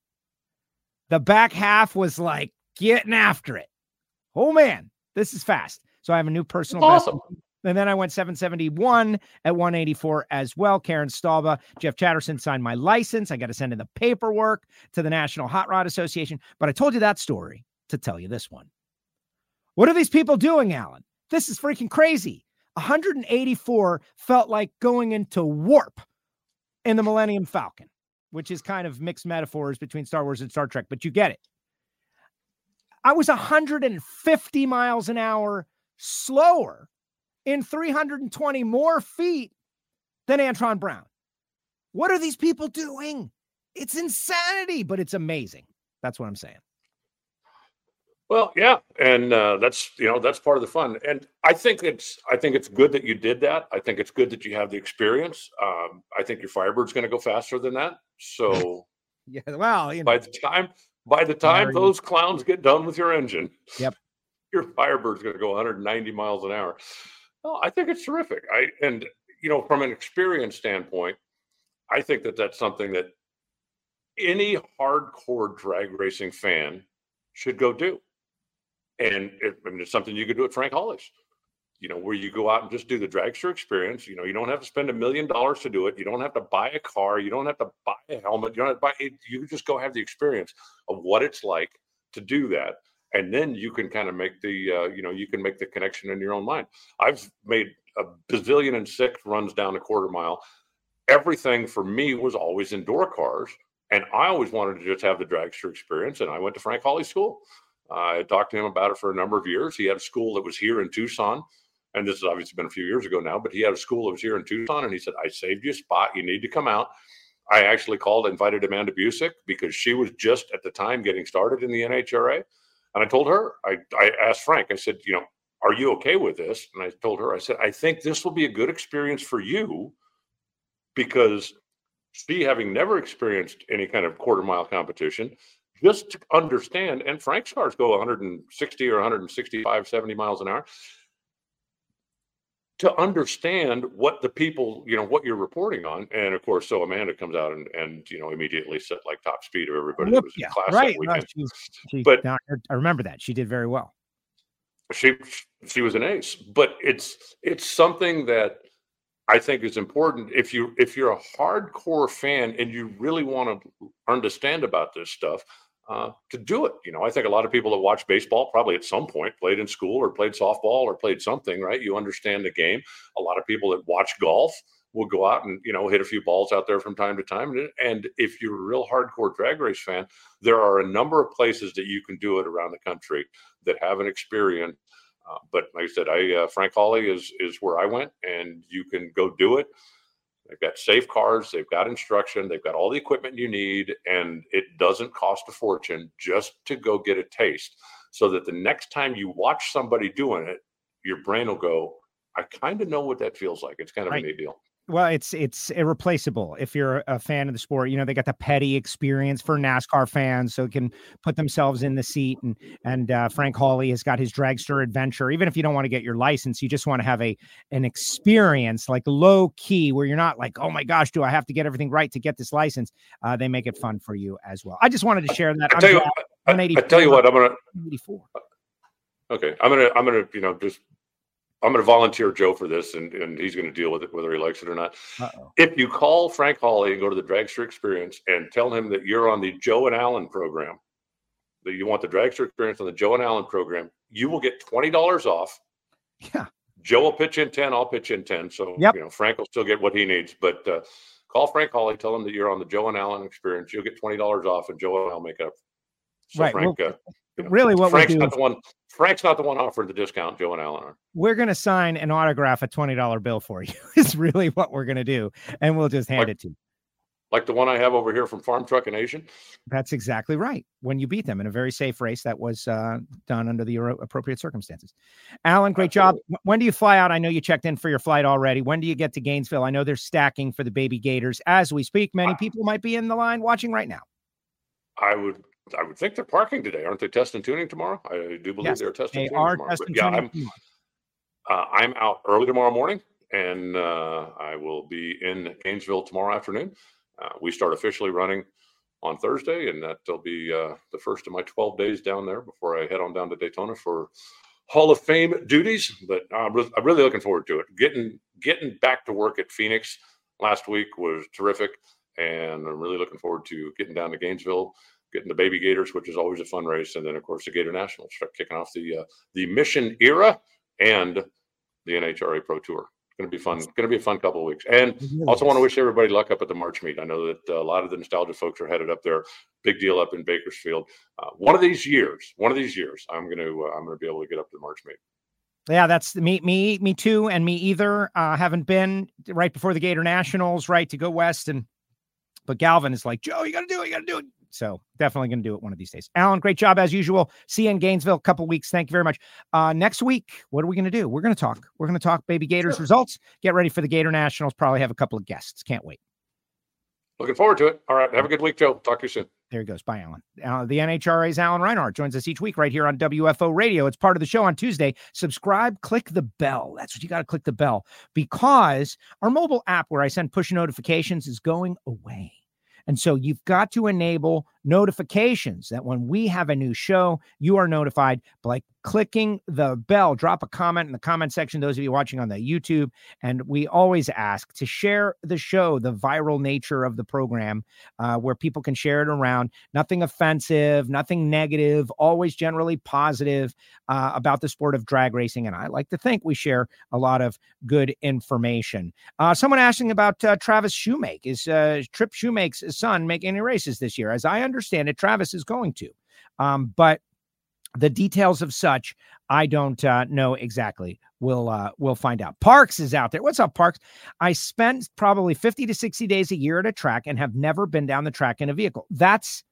The back half was like getting after it. Oh man, this is fast. So I have a new personal awesome. best. And then I went 771 at 184 as well. Karen Stalba, Jeff Chatterson signed my license. I got to send in the paperwork to the National Hot Rod Association. But I told you that story to tell you this one. What are these people doing, Alan? This is freaking crazy. 184 felt like going into warp in the Millennium Falcon, which is kind of mixed metaphors between Star Wars and Star Trek, but you get it. I was 150 miles an hour slower in 320 more feet than Antron Brown. What are these people doing? It's insanity, but it's amazing. That's what I'm saying. Well, yeah, and uh, that's you know that's part of the fun, and I think it's I think it's good that you did that. I think it's good that you have the experience. Um, I think your Firebird's going to go faster than that. So, [LAUGHS] yeah, well, you know, by the time by the time those clowns get done with your engine, yep, [LAUGHS] your Firebird's going to go 190 miles an hour. Well, I think it's terrific. I and you know from an experience standpoint, I think that that's something that any hardcore drag racing fan should go do and it, I mean, it's something you could do at Frank Hawley's, you know, where you go out and just do the dragster experience. You know, you don't have to spend a million dollars to do it. You don't have to buy a car. You don't have to buy a helmet. You don't have to buy it. You just go have the experience of what it's like to do that. And then you can kind of make the, uh, you know, you can make the connection in your own mind. I've made a bazillion and six runs down a quarter mile. Everything for me was always indoor cars. And I always wanted to just have the dragster experience. And I went to Frank Hawley School. I talked to him about it for a number of years. He had a school that was here in Tucson, and this has obviously been a few years ago now, but he had a school that was here in Tucson, and he said, I saved you a spot. You need to come out. I actually called, invited Amanda Busick because she was just at the time getting started in the NHRA. And I told her, I, I asked Frank, I said, you know, are you okay with this? And I told her, I said, I think this will be a good experience for you because she, having never experienced any kind of quarter mile competition, just to understand, and Frank's cars go 160 or 165, 70 miles an hour. To understand what the people, you know, what you're reporting on, and of course, so Amanda comes out and and you know immediately set like top speed of everybody that was yeah, in class right. that weekend. No, she, she, But- no, I remember that she did very well. she she was an ace but it's it's something that i think is important if you if you're a hardcore fan and you really want to understand about this stuff uh, to do it. You know i think a lot of people that watch baseball probably at some point played in school or played softball or played something right? You understand the game. A lot of people that watch golf will go out and you know hit a few balls out there from time to time. And, if you're a real hardcore drag race fan there are a number of places that you can do it around the country that have an experience. Uh, but like I said, I uh, Frank Hawley is is where I went, and you can go do it. They've got safe cars, they've got instruction, they've got all the equipment you need, and it doesn't cost a fortune just to go get a taste. So that the next time you watch somebody doing it, your brain will go, "I kind of know what that feels like." It's kind of Right. a neat deal. Well, it's it's irreplaceable if you're a fan of the sport. You know, they got the petty experience for NASCAR fans, so can put themselves in the seat. And and uh, Frank Hawley has got his dragster adventure. Even if you don't want to get your license, you just want to have a an experience like low key, where you're not like, oh my gosh, do I have to get everything right to get this license? Uh, they make it fun for you as well. I just wanted to share that. I I'm tell you, what, I, I tell you what, I'm gonna 84. okay, I'm gonna I'm gonna you know just I'm gonna volunteer Joe for this, and and he's gonna deal with it whether he likes it or not. Uh-oh. if you call Frank Hawley and go to the Dragster Experience and tell him that you're on the Joe and Alan program, that you want the Dragster Experience on the Joe and Alan program, you will get twenty dollars off. Yeah. Joe will pitch in ten. I'll pitch in ten. So Yep. you know Frank will still get what he needs. But uh, call Frank Hawley, tell him that you're on the Joe and Alan Experience. You'll get twenty dollars off, and Joe and I'll make up. So Right, Frank, well, uh, really what we Frank's do not the one. Frank's not the one offering the discount. Joe and Alan are. We're gonna sign and autograph a twenty dollar bill for you. [LAUGHS] is really what we're gonna do, and we'll just hand Like- it to you. Like the one I have over here from Farm Truck and AZN. That's exactly right. When you beat them in a very safe race that was uh, done under the appropriate circumstances. Alan, great job. Absolutely. Wh- When do you fly out? I know you checked in for your flight already. When do you get to Gainesville? I know they're stacking for the baby Gators as we speak. Many people might be in the line watching right now. I would I would think they're parking today, aren't they? Test and tuning tomorrow. I do believe Yes, they're testing. They tuning are tomorrow. Testing. yeah, I'm uh, I'm out early tomorrow morning, and uh, I will be in Gainesville tomorrow afternoon. Uh, we start officially running on Thursday, and that'll be uh, the first of my 12 days down there before I head on down to Daytona for Hall of Fame duties. But I'm, I'm really looking forward to it. Getting getting back to work at Phoenix last week was terrific, and I'm really looking forward to getting down to Gainesville, getting the Baby Gators, which is always a fun race, and then of course the Gator Nationals start kicking off the uh, the Mission era and the NHRA Pro Tour. It's going to be fun. Going to be a fun couple of weeks, and also want to wish everybody luck up at the March meet. I know that uh, a lot of the nostalgia folks are headed up there. Big deal up in Bakersfield. Uh, one of these years, one of these years, I'm going to uh, I'm going to be able to get up to the March meet. Yeah, that's me, me, me too, and me either. Uh, haven't been right before the Gator Nationals, right to go west and But Galvin is like, Joe, you got to do it. You got to do it. So definitely going to do it one of these days. Alan, great job as usual. See you in Gainesville, a couple weeks. Thank you very much. Uh, next week, what are we going to do? We're going to talk. We're going to talk Baby Gators sure. results. Get ready for the Gator Nationals. Probably have a couple of guests. Can't wait. Looking forward to it. All right. Have a good week, Joe. Talk to you soon. There he goes. Bye, Alan. Uh, the NHRA's Alan Reinhart joins us each week right here on WFO Radio. It's part of the show on Tuesday. Subscribe, click the bell. That's what you got to click the bell because our mobile app where I send push notifications is going away. And so you've got to enable notifications that when we have a new show, you are notified by clicking the bell. Drop a comment in the comment section, those of you watching on the YouTube. And we always ask to share the show, the viral nature of the program, uh, where people can share it around. Nothing offensive, nothing negative, always generally positive uh, about the sport of drag racing. And I like to think we share a lot of good information. Uh, someone asking about uh, Travis Shoemake. Is uh, Trip Shoemake's son making any races this year? As I understand it, Travis is going to. Um, but the details of such i don't uh, know exactly. We'll uh, we'll find out. Parks is out there. What's up parks? I spent probably 50 to 60 days a year at a track and have never been down the track in a vehicle. That's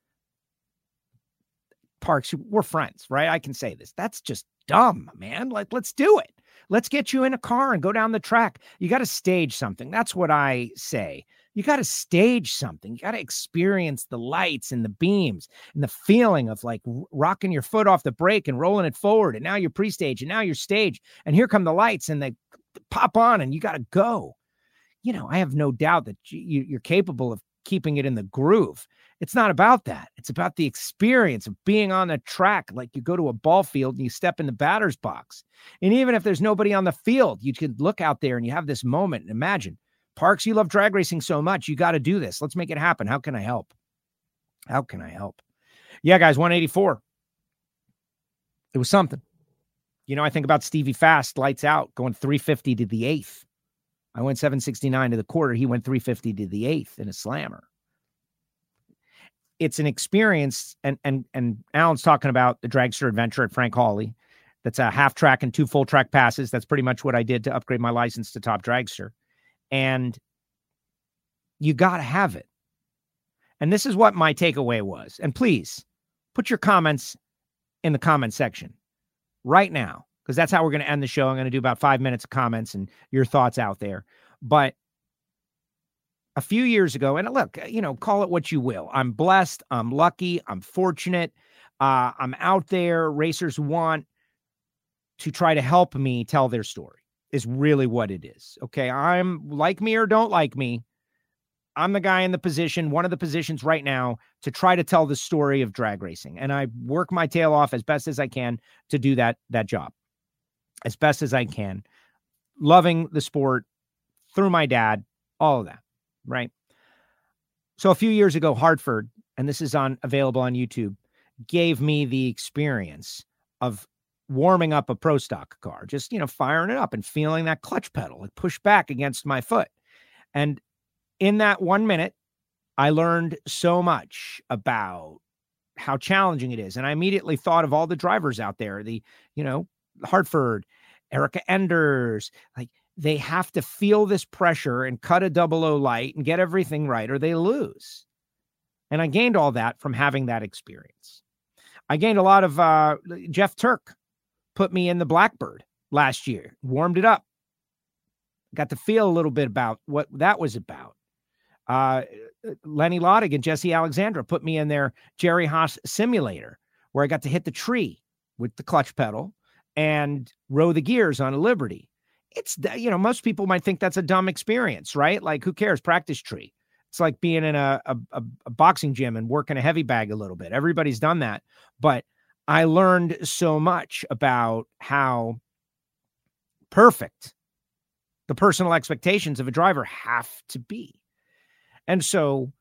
parks we're friends right? I can say this. That's just dumb man. Like let's do it. Let's get you in a car and go down the track. You got to stage something. That's what i say you got to stage something. You got to experience the lights and the beams and the feeling of like rocking your foot off the brake and rolling it forward. And now you're pre-stage and now you're stage. And here come the lights and they pop on and you got to go. You know, I have no doubt that you, you're capable of keeping it in the groove. It's not about that. It's about the experience of being on the track. Like you go to a ball field and you step in the batter's box. And even if there's nobody on the field, you can look out there and you have this moment and imagine Parks, you love drag racing so much. You got to do this. Let's make it happen. How can I help? How can I help? Yeah, guys, 184. It was something. You know, I think about Stevie Fast, lights out, going 350 to the eighth. I went 769 to the quarter. He went 350 to the eighth in a slammer. It's an experience, and and and Alan's talking about the dragster adventure at Frank Hawley. That's a half track and two full track passes. That's pretty much what I did to upgrade my license to top dragster and you got to have it. And this is what my takeaway was. And please put your comments in the comment section right now, because that's how we're going to end the show. I'm going to do about five minutes of comments and your thoughts out there. But a few years ago, and look, you know, call it what you will. I'm blessed. I'm lucky. I'm fortunate. Uh, I'm out there. Racers want to try to help me tell their story is really what it is. Okay. I'm like me or don't like me. I'm the guy in the position, one of the positions right now to try to tell the story of drag racing. And I work my tail off as best as I can to do that that job. As best as I can. Loving the sport through my dad, all of that, right? So a few years ago Hartford, and this is on available on YouTube, gave me the experience of warming up a pro stock car, just, you know, firing it up and feeling that clutch pedal like push back against my foot. And in that one minute, I learned so much about how challenging it is. And I immediately thought of all the drivers out there, the, you know, Hartford, Erica Enders, like they have to feel this pressure and cut a double O light and get everything right or they lose. And I gained all that from having that experience. I gained a lot of uh, Jeff Turk put me in the Blackbird last year, warmed it up. Got to feel a little bit about what that was about. Uh, Lenny Lottig and Jesse Alexandra put me in their Jerry Haas simulator where I got to hit the tree with the clutch pedal and row the gears on a Liberty. It's, you know, most people might think that's a dumb experience, right? Like, who cares? Practice tree. It's like being in a, a, a boxing gym and working a heavy bag a little bit. Everybody's done that. But I learned so much about how perfect the personal expectations of a driver have to be. And so,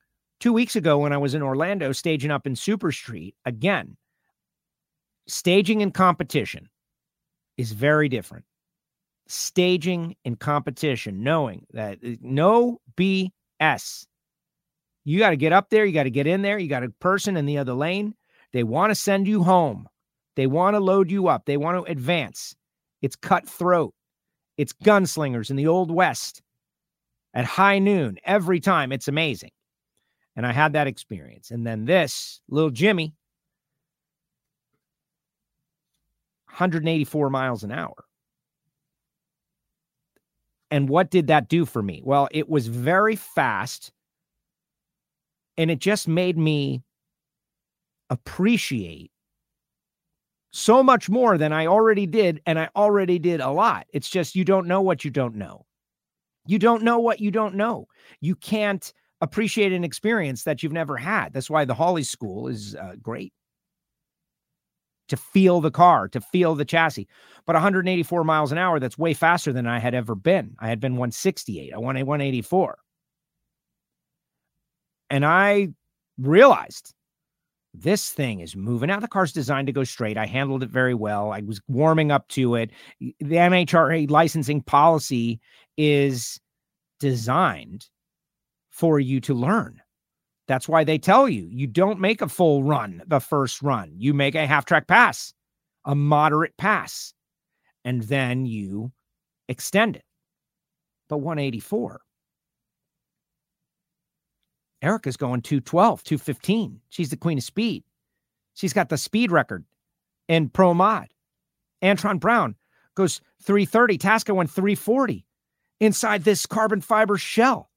two weeks ago, when I was in Orlando staging up in Super Street, again, staging in competition is very different. Staging in competition, knowing that uh, no BS. You got to get up there, you got to get in there, you got a person in the other lane they want to send you home. They want to load you up. They want to advance. It's cutthroat. It's gunslingers in the Old West at high noon every time. It's amazing. And I had that experience. And then this little Jimmy, 184 miles an hour. And what did that do for me? Well, it was very fast. And it just made me appreciate so much more than I already did. And I already did a lot. It's just you don't know what you don't know. You don't know what you don't know. You can't appreciate an experience that you've never had. That's why the Hawley School is uh, great to feel the car, to feel the chassis. But 184 miles an hour, that's way faster than I had ever been. I had been 168. I went 184. And I realized this thing is moving out. The car's designed to go straight. I handled it very well. I was warming up to it. The NHRA licensing policy is designed for you to learn. That's why they tell you you don't make a full run the first run. You make a half track pass, a moderate pass, and then you extend it. But 184. Erica's going 212, 215. She's the queen of speed. She's got the speed record in Pro Mod. Antron Brown goes 330. Tasca went 340 inside this carbon fiber shell.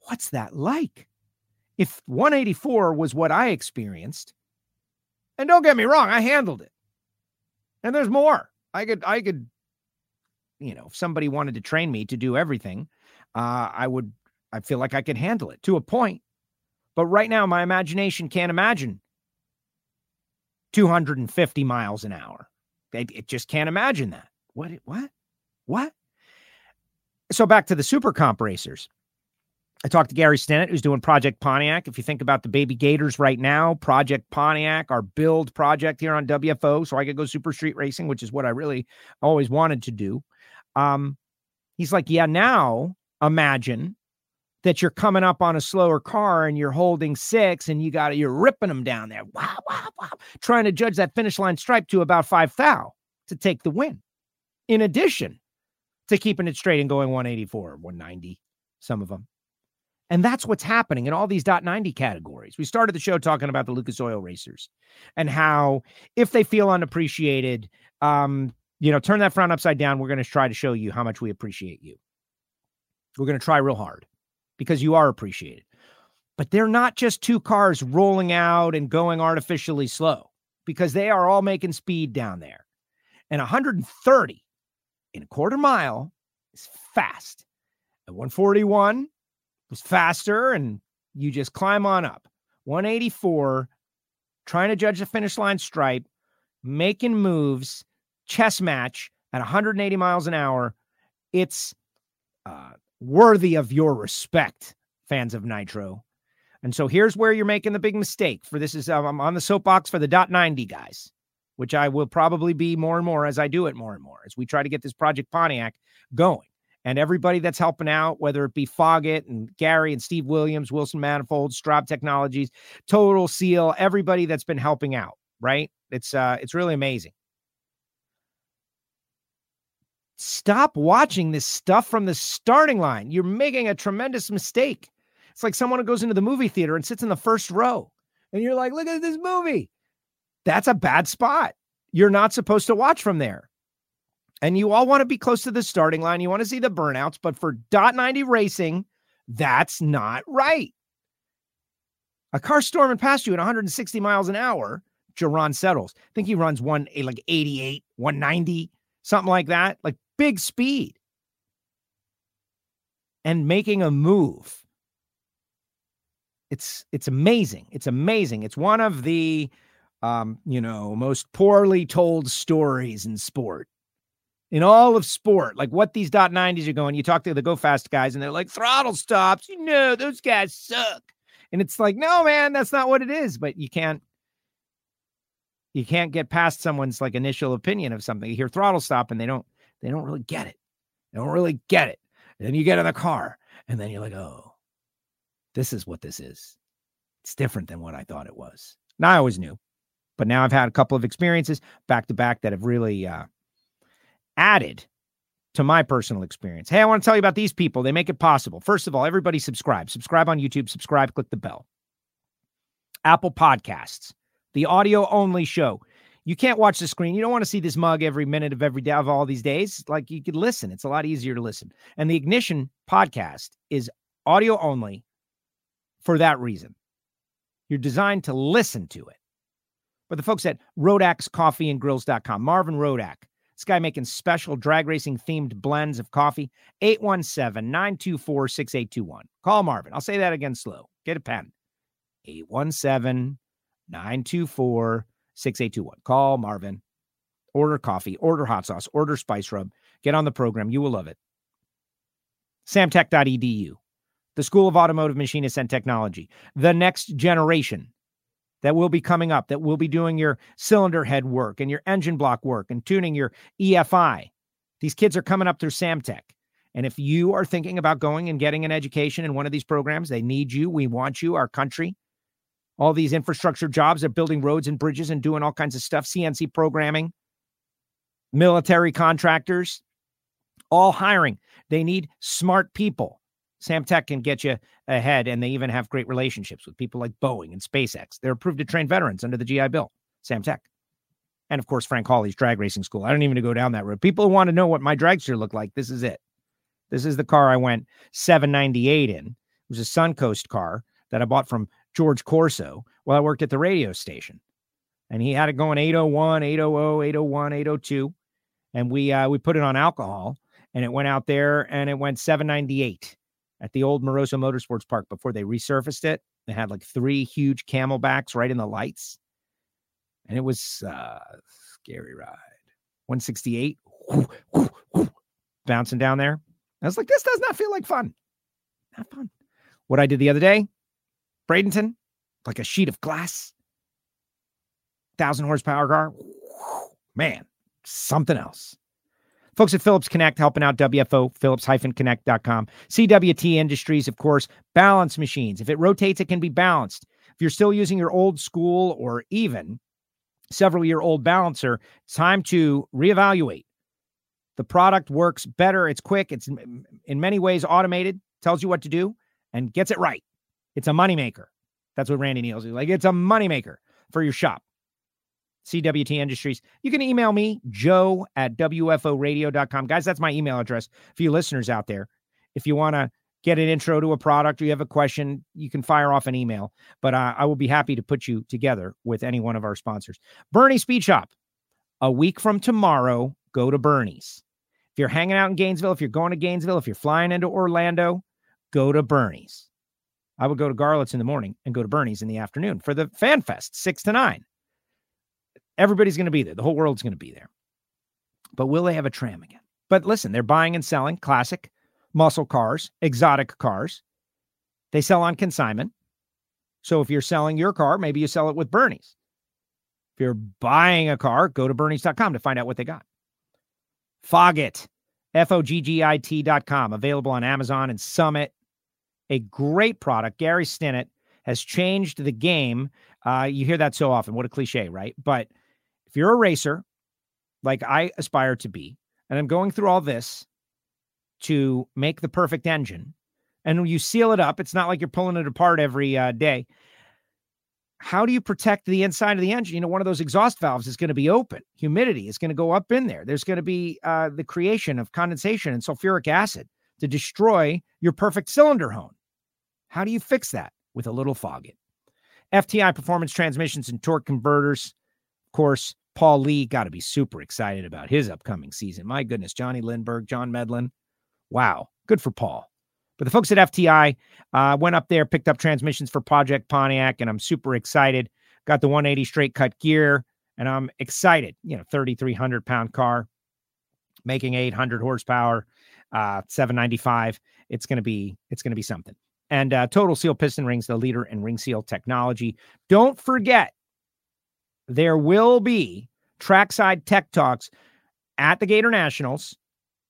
What's that like? If 184 was what I experienced, and don't get me wrong, I handled it. And there's more. I could, I could, you know, if somebody wanted to train me to do everything, uh, I would, I feel like I could handle it to a point. But right now, my imagination can't imagine 250 miles an hour. It, it just can't imagine that. What? What? What? So back to the super comp racers. I talked to Gary Stennett, who's doing Project Pontiac. If you think about the baby Gators right now, Project Pontiac, our build project here on WFO, so I could go super street racing, which is what I really always wanted to do. Um, he's like, yeah, now imagine that you're coming up on a slower car and you're holding six and you got you're ripping them down there, wow, wow, wow, trying to judge that finish line stripe to about five thou to take the win. In addition to keeping it straight and going 184, 190, some of them. And that's what's happening in all these dot 90 categories. We started the show talking about the Lucas Oil racers and how if they feel unappreciated, um, you know, turn that frown upside down. We're going to try to show you how much we appreciate you. We're going to try real hard because you are appreciated. But they're not just two cars rolling out and going artificially slow because they are all making speed down there. And 130 in a quarter mile is fast. At 141, was faster and you just climb on up. 184, trying to judge the finish line stripe, making moves, chess match at 180 miles an hour. It's uh, worthy of your respect, fans of Nitro. And so here's where you're making the big mistake. For this is um, I'm on the soapbox for the dot 90 guys, which I will probably be more and more as I do it more and more as we try to get this Project Pontiac going and everybody that's helping out, whether it be Foggit and Gary and Steve Williams, Wilson Manifold, Straub Technologies, Total Seal, everybody that's been helping out, right? It's uh it's really amazing. Stop watching this stuff from the starting line. You're making a tremendous mistake. It's like someone who goes into the movie theater and sits in the first row and you're like, look at this movie. That's a bad spot. You're not supposed to watch from there and you all want to be close to the starting line. You want to see the burnouts, but for dot 90 racing, that's not right. A car storming past you at 160 miles an hour, Jerron settles. I think he runs one eh, like 88, 190, something like that, like big speed. And making a move. It's it's amazing. It's amazing. It's one of the um, you know, most poorly told stories in sport in all of sport, like what these dot 90s are going. You talk to the go fast guys and they're like, throttle stops. You know, those guys suck. And it's like, no, man, that's not what it is. But you can't, you can't get past someone's like initial opinion of something. You hear throttle stop and they don't, they don't really get it. They don't really get it. And then you get in the car and then you're like, oh, this is what this is. It's different than what I thought it was. Now I always knew, but now I've had a couple of experiences back to back that have really, uh, added to my personal experience. Hey, I want to tell you about these people. They make it possible. First of all, everybody subscribe. Subscribe on YouTube, subscribe, click the bell. Apple Podcasts, the audio only show. You can't watch the screen. You don't want to see this mug every minute of every day of all these days. Like you could listen. It's a lot easier to listen. And the Ignition podcast is audio only for that reason. You're designed to listen to it. But the folks at Rodak's Coffee and Grills.com, Marvin Rodak, this guy making special drag racing themed blends of coffee, 817 924 6821. Call Marvin. I'll say that again slow. Get a pen. 817 924 6821. Call Marvin. Order coffee, order hot sauce, order spice rub. Get on the program. You will love it. Samtech.edu, the School of Automotive Machinists and Technology, the next generation that will be coming up, that will be doing your cylinder head work and your engine block work and tuning your EFI. These kids are coming up through Samtech. And if you are thinking about going and getting an education in one of these programs, they need you. We want you, our country all these infrastructure jobs. They're building roads and bridges and doing all kinds of stuff, CNC programming, military contractors, all hiring. They need smart people. Samtech can get you ahead, and they even have great relationships with people like Boeing and SpaceX. They're approved to train veterans under the GI Bill, Samtech. And of course, Frank Hawley's drag racing school. I don't even go down that road. People want to know what my dragster looked like, this is it. This is the car I went 798 in. It was a Suncoast car that I bought from George Corso while I worked at the radio station. And he had it going 801, 800, 801, 802. And we uh, we put it on alcohol and it went out there and it went 798 at the old Moroso Motorsports Park before they resurfaced it. They had like three huge camelbacks right in the lights. And it was uh scary ride. 168 bouncing down there. I was like, this does not feel like fun. Not fun. What I did the other day, Bradenton, like a sheet of glass. Thousand horsepower car. Man, something else. Folks at Phillips Connect helping out WFO, phillips-connect.com. CWT Industries, of course, balance machines. If it rotates, it can be balanced. If you're still using your old school or even several year old balancer, it's time to reevaluate. The product works better. It's quick. It's in many ways automated, tells you what to do, and gets it right. It's a moneymaker. That's what Randy Neal's is like. It's a moneymaker for your shop. CWT Industries. You can email me, joe at WFOradio.com. Guys, that's my email address for you listeners out there. If you want to get an intro to a product or you have a question, you can fire off an email. But uh, I will be happy to put you together with any one of our sponsors. Bernie Speed Shop. A week from tomorrow, go to Bernie's. If you're hanging out in Gainesville, if you're going to Gainesville, if you're flying into Orlando, go to Bernie's. I would go to Garlits in the morning and go to Bernie's in the afternoon for the Fan Fest, six to nine. Everybody's going to be there. The whole world's going to be there. But will they have a tram again? But listen, they're buying and selling classic muscle cars, exotic cars. They sell on consignment. So if you're selling your car, maybe you sell it with Bernie's. If you're buying a car, go to Bernie's.com to find out what they got. Foggit, F O G G I T.com, available on Amazon and Summit a great product. Gary Stinnett has changed the game. Uh, you hear that so often. What a cliche, right? But if you're a racer, like I aspire to be, and I'm going through all this to make the perfect engine, and you seal it up, it's not like you're pulling it apart every uh, day. How do you protect the inside of the engine? You know, one of those exhaust valves is going to be open. Humidity is going to go up in there. There's going to be uh, the creation of condensation and sulfuric acid to destroy your perfect cylinder hone. How do you fix that? With a little fogging. FTI Performance Transmissions and Torque Converters. Of course, Paul Lee got to be super excited about his upcoming season. My goodness, Jonnie Lindberg, John Medlin. Wow, good for Paul. But the folks at FTI uh, went up there, picked up transmissions for Project Pontiac, and I'm super excited. Got the 180 straight cut gear, and I'm excited. You know, 3,300 pound car, making 800 horsepower uh, 795. It's to be it's going to be something. And uh, Total Seal Piston Rings, the leader in ring seal technology. Don't forget, there will be trackside tech talks at the Gator Nationals.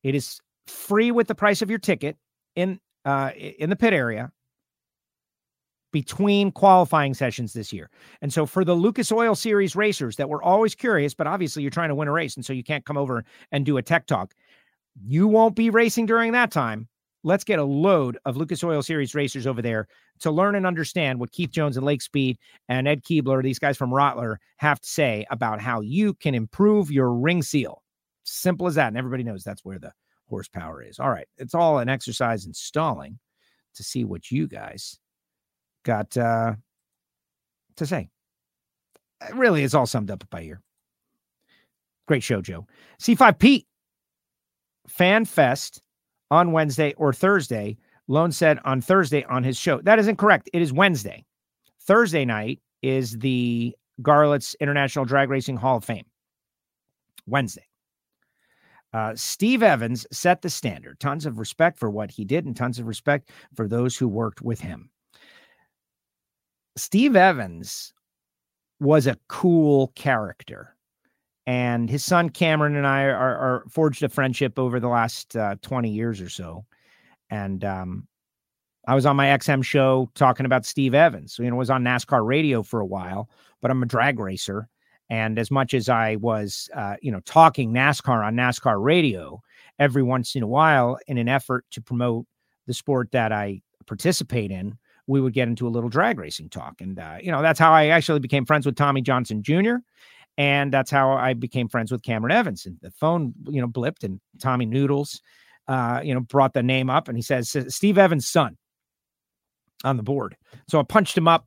It is free with the price of your ticket in uh, in the pit area between qualifying sessions this year. And so for the Lucas Oil Series racers that were always curious, but obviously you're trying to win a race, and so you can't come over and do a tech talk You won't be racing during that time. Let's get a load of Lucas Oil Series racers over there to learn and understand what Keith Jones and Lake Speed and Ed Keebler, these guys from Rottler, have to say about how you can improve your ring seal. Simple as that. And everybody knows that's where the horsepower is. All right. It's all an exercise in stalling to see what you guys got uh, to say. Really, it's all summed up by here. Great show, Joe. C5 Pete, Fan Fest on Wednesday or Thursday. Lone said on Thursday on his show. That isn't correct. It is Wednesday. Thursday night is the Garlits International Drag Racing Hall of Fame. Wednesday. Uh, Steve Evans set the standard. Tons of respect for what he did and tons of respect for those who worked with him. Steve Evans was a cool character. And his son Cameron and I are, are forged a friendship over the last uh, 20 years or so. And um, I was on my XM show talking about Steve Evans. You know, was on NASCAR radio for a while, but I'm a drag racer. And as much as I was, uh, you know, talking NASCAR on NASCAR radio every once in a while in an effort to promote the sport that I participate in, we would get into a little drag racing talk. And, uh, you know, that's how I actually became friends with Tommy Johnson Jr. And that's how I became friends with Cameron Evans. And the phone, you know, blipped and Tommy Noodles, uh, you know, brought the name up and he says, Steve Evans' son on the board. So I punched him up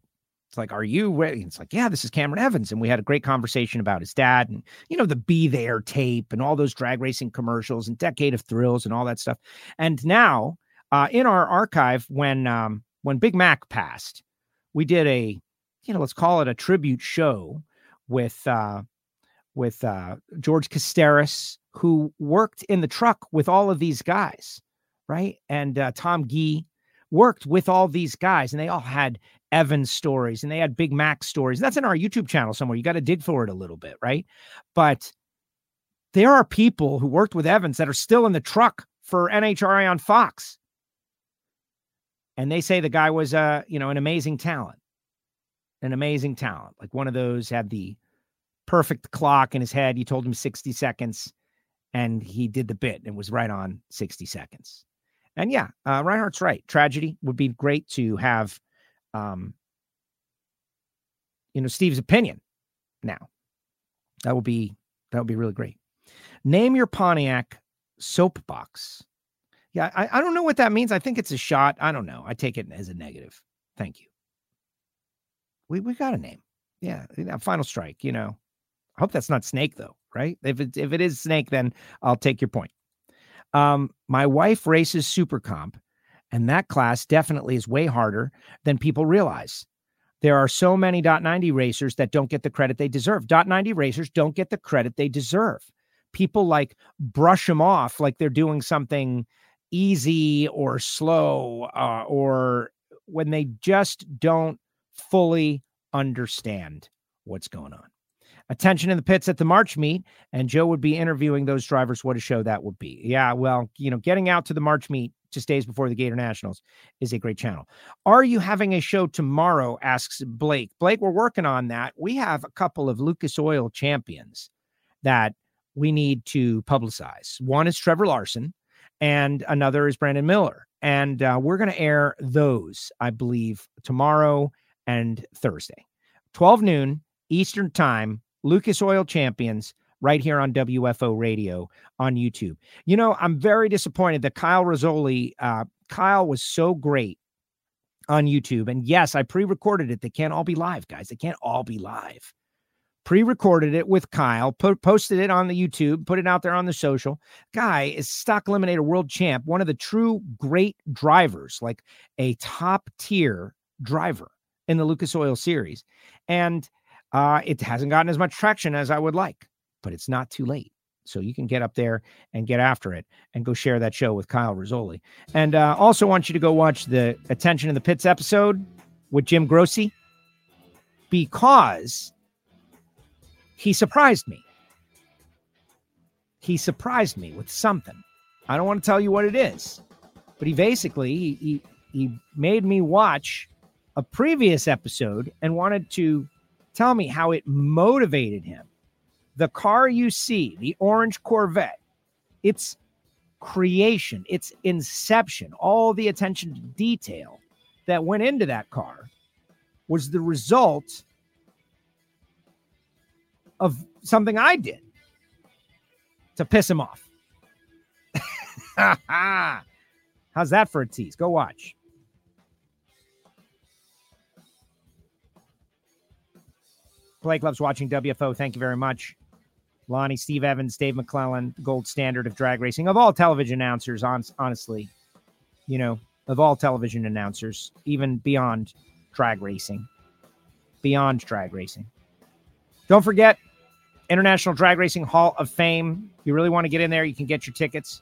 it's like, are you ready? It's like, yeah, this is Cameron Evans. And we had a great conversation about his dad and, you know, the Be There tape and all those drag racing commercials and Decade of Thrills and all that stuff. And now, uh, in our archive, when um, when Big Mac passed, we did a, you know, let's call it a tribute show with uh, with uh, George Casteris, who worked in the truck with all of these guys, right? And uh, Tom Gee worked with all these guys, and they all had Evans stories and they had Big Mac stories. That's in our YouTube channel somewhere. You got to dig for it a little bit, right? But there are people who worked with Evans that are still in the truck for NHRA on Fox. And they say the guy was uh, you know, an amazing talent. An amazing talent. Like one of those had the perfect clock in his head. You told him 60 seconds and he did the bit and was right on 60 seconds. And yeah, uh, Reinhart's right. Tragedy would be great to have um, you know, Steve's opinion now. That would be that would be really great. Name your Pontiac soapbox. Yeah, I, I don't know what that means. I think it's a shot. I don't know. I take it as a negative. Thank you. We we got a name. Yeah, final strike. You know, I hope that's not Snake though, right? If it if it is Snake, then I'll take your point. Um, my wife races super comp and that class definitely is way harder than people realize. There are so many dot 90 racers that don't get the credit they deserve. Dot 90 racers don't get the credit they deserve. People like brush them off like they're doing something easy or slow, uh, or when they just don't fully understand what's going on. Attention in the pits at the March meet, and Joe would be interviewing those drivers. What a show that would be. Yeah, well, you know, getting out to the March meet just days before the Gator Nationals is a great channel. Are you having a show tomorrow? asks Blake. Blake, we're working on that. We have a couple of Lucas Oil champions that we need to publicize. One is Trevor Larson, and another is Brandon Miller. And uh, we're going to air those, I believe, tomorrow and Thursday, 12 noon Eastern Time. Lucas Oil champions right here on WFO radio on YouTube. You know, I'm very disappointed that Kyle Rizzoli, uh, Kyle was so great on YouTube. And yes, I pre recorded it. They can't all be live, guys. They can't all be live. Pre recorded it with Kyle, put, posted it on the YouTube, put it out there on the social. Guy is stock eliminator world champ, one of the true great drivers, like a top tier driver in the Lucas Oil series. And uh, it hasn't gotten as much traction as I would like but it's not too late. So you can get up there and get after it and go share that show with Kyle Rizzoli. And uh, also want you to go watch the Attention in the Pits episode with Jim Grossi because he surprised me. He surprised me with something. I don't want to tell you what it is, but he basically he, he, he made me watch a previous episode and wanted to tell me how it motivated him the car you see, the orange Corvette, it's creation, its inception, all the attention to detail that went into that car was the result of something I did to piss him off. [LAUGHS] How's that for a tease? Go watch. Blake loves watching WFO. Thank you very much. Lonnie, Steve Evans, Dave McClelland, gold standard of drag racing, of all television announcers, on, honestly, you know, of all television announcers, even beyond drag racing. Beyond drag racing. Don't forget, International Drag Racing Hall of Fame. You really want to get in there, you can get your tickets.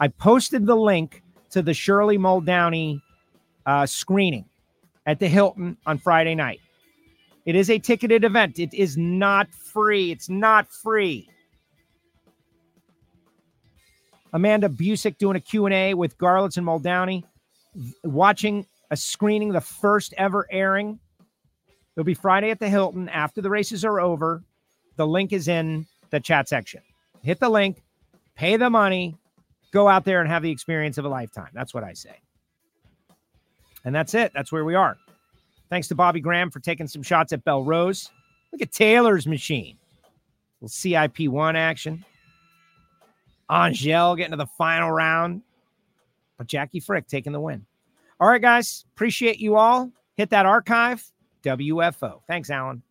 I posted the link to the Shirley Muldowney uh, screening at the Hilton on Friday night. It is a ticketed event. It is not free. It's not free. Amanda Busick doing a Q&A with Garlits and Muldowney, watching a screening, the first ever airing. It'll be Friday at the Hilton after the races are over. The link is in the chat section. Hit the link, pay the money, go out there and have the experience of a lifetime. That's what I say. And that's it. That's where we are. Thanks to Bobby Graham for taking some shots at Belle Rose. Look at Taylor's machine. Little CIP one action. Angel getting to the final round. But Jackie Frick taking the win. All right, guys. Appreciate you all. Hit that archive. WFO. Thanks, Alan.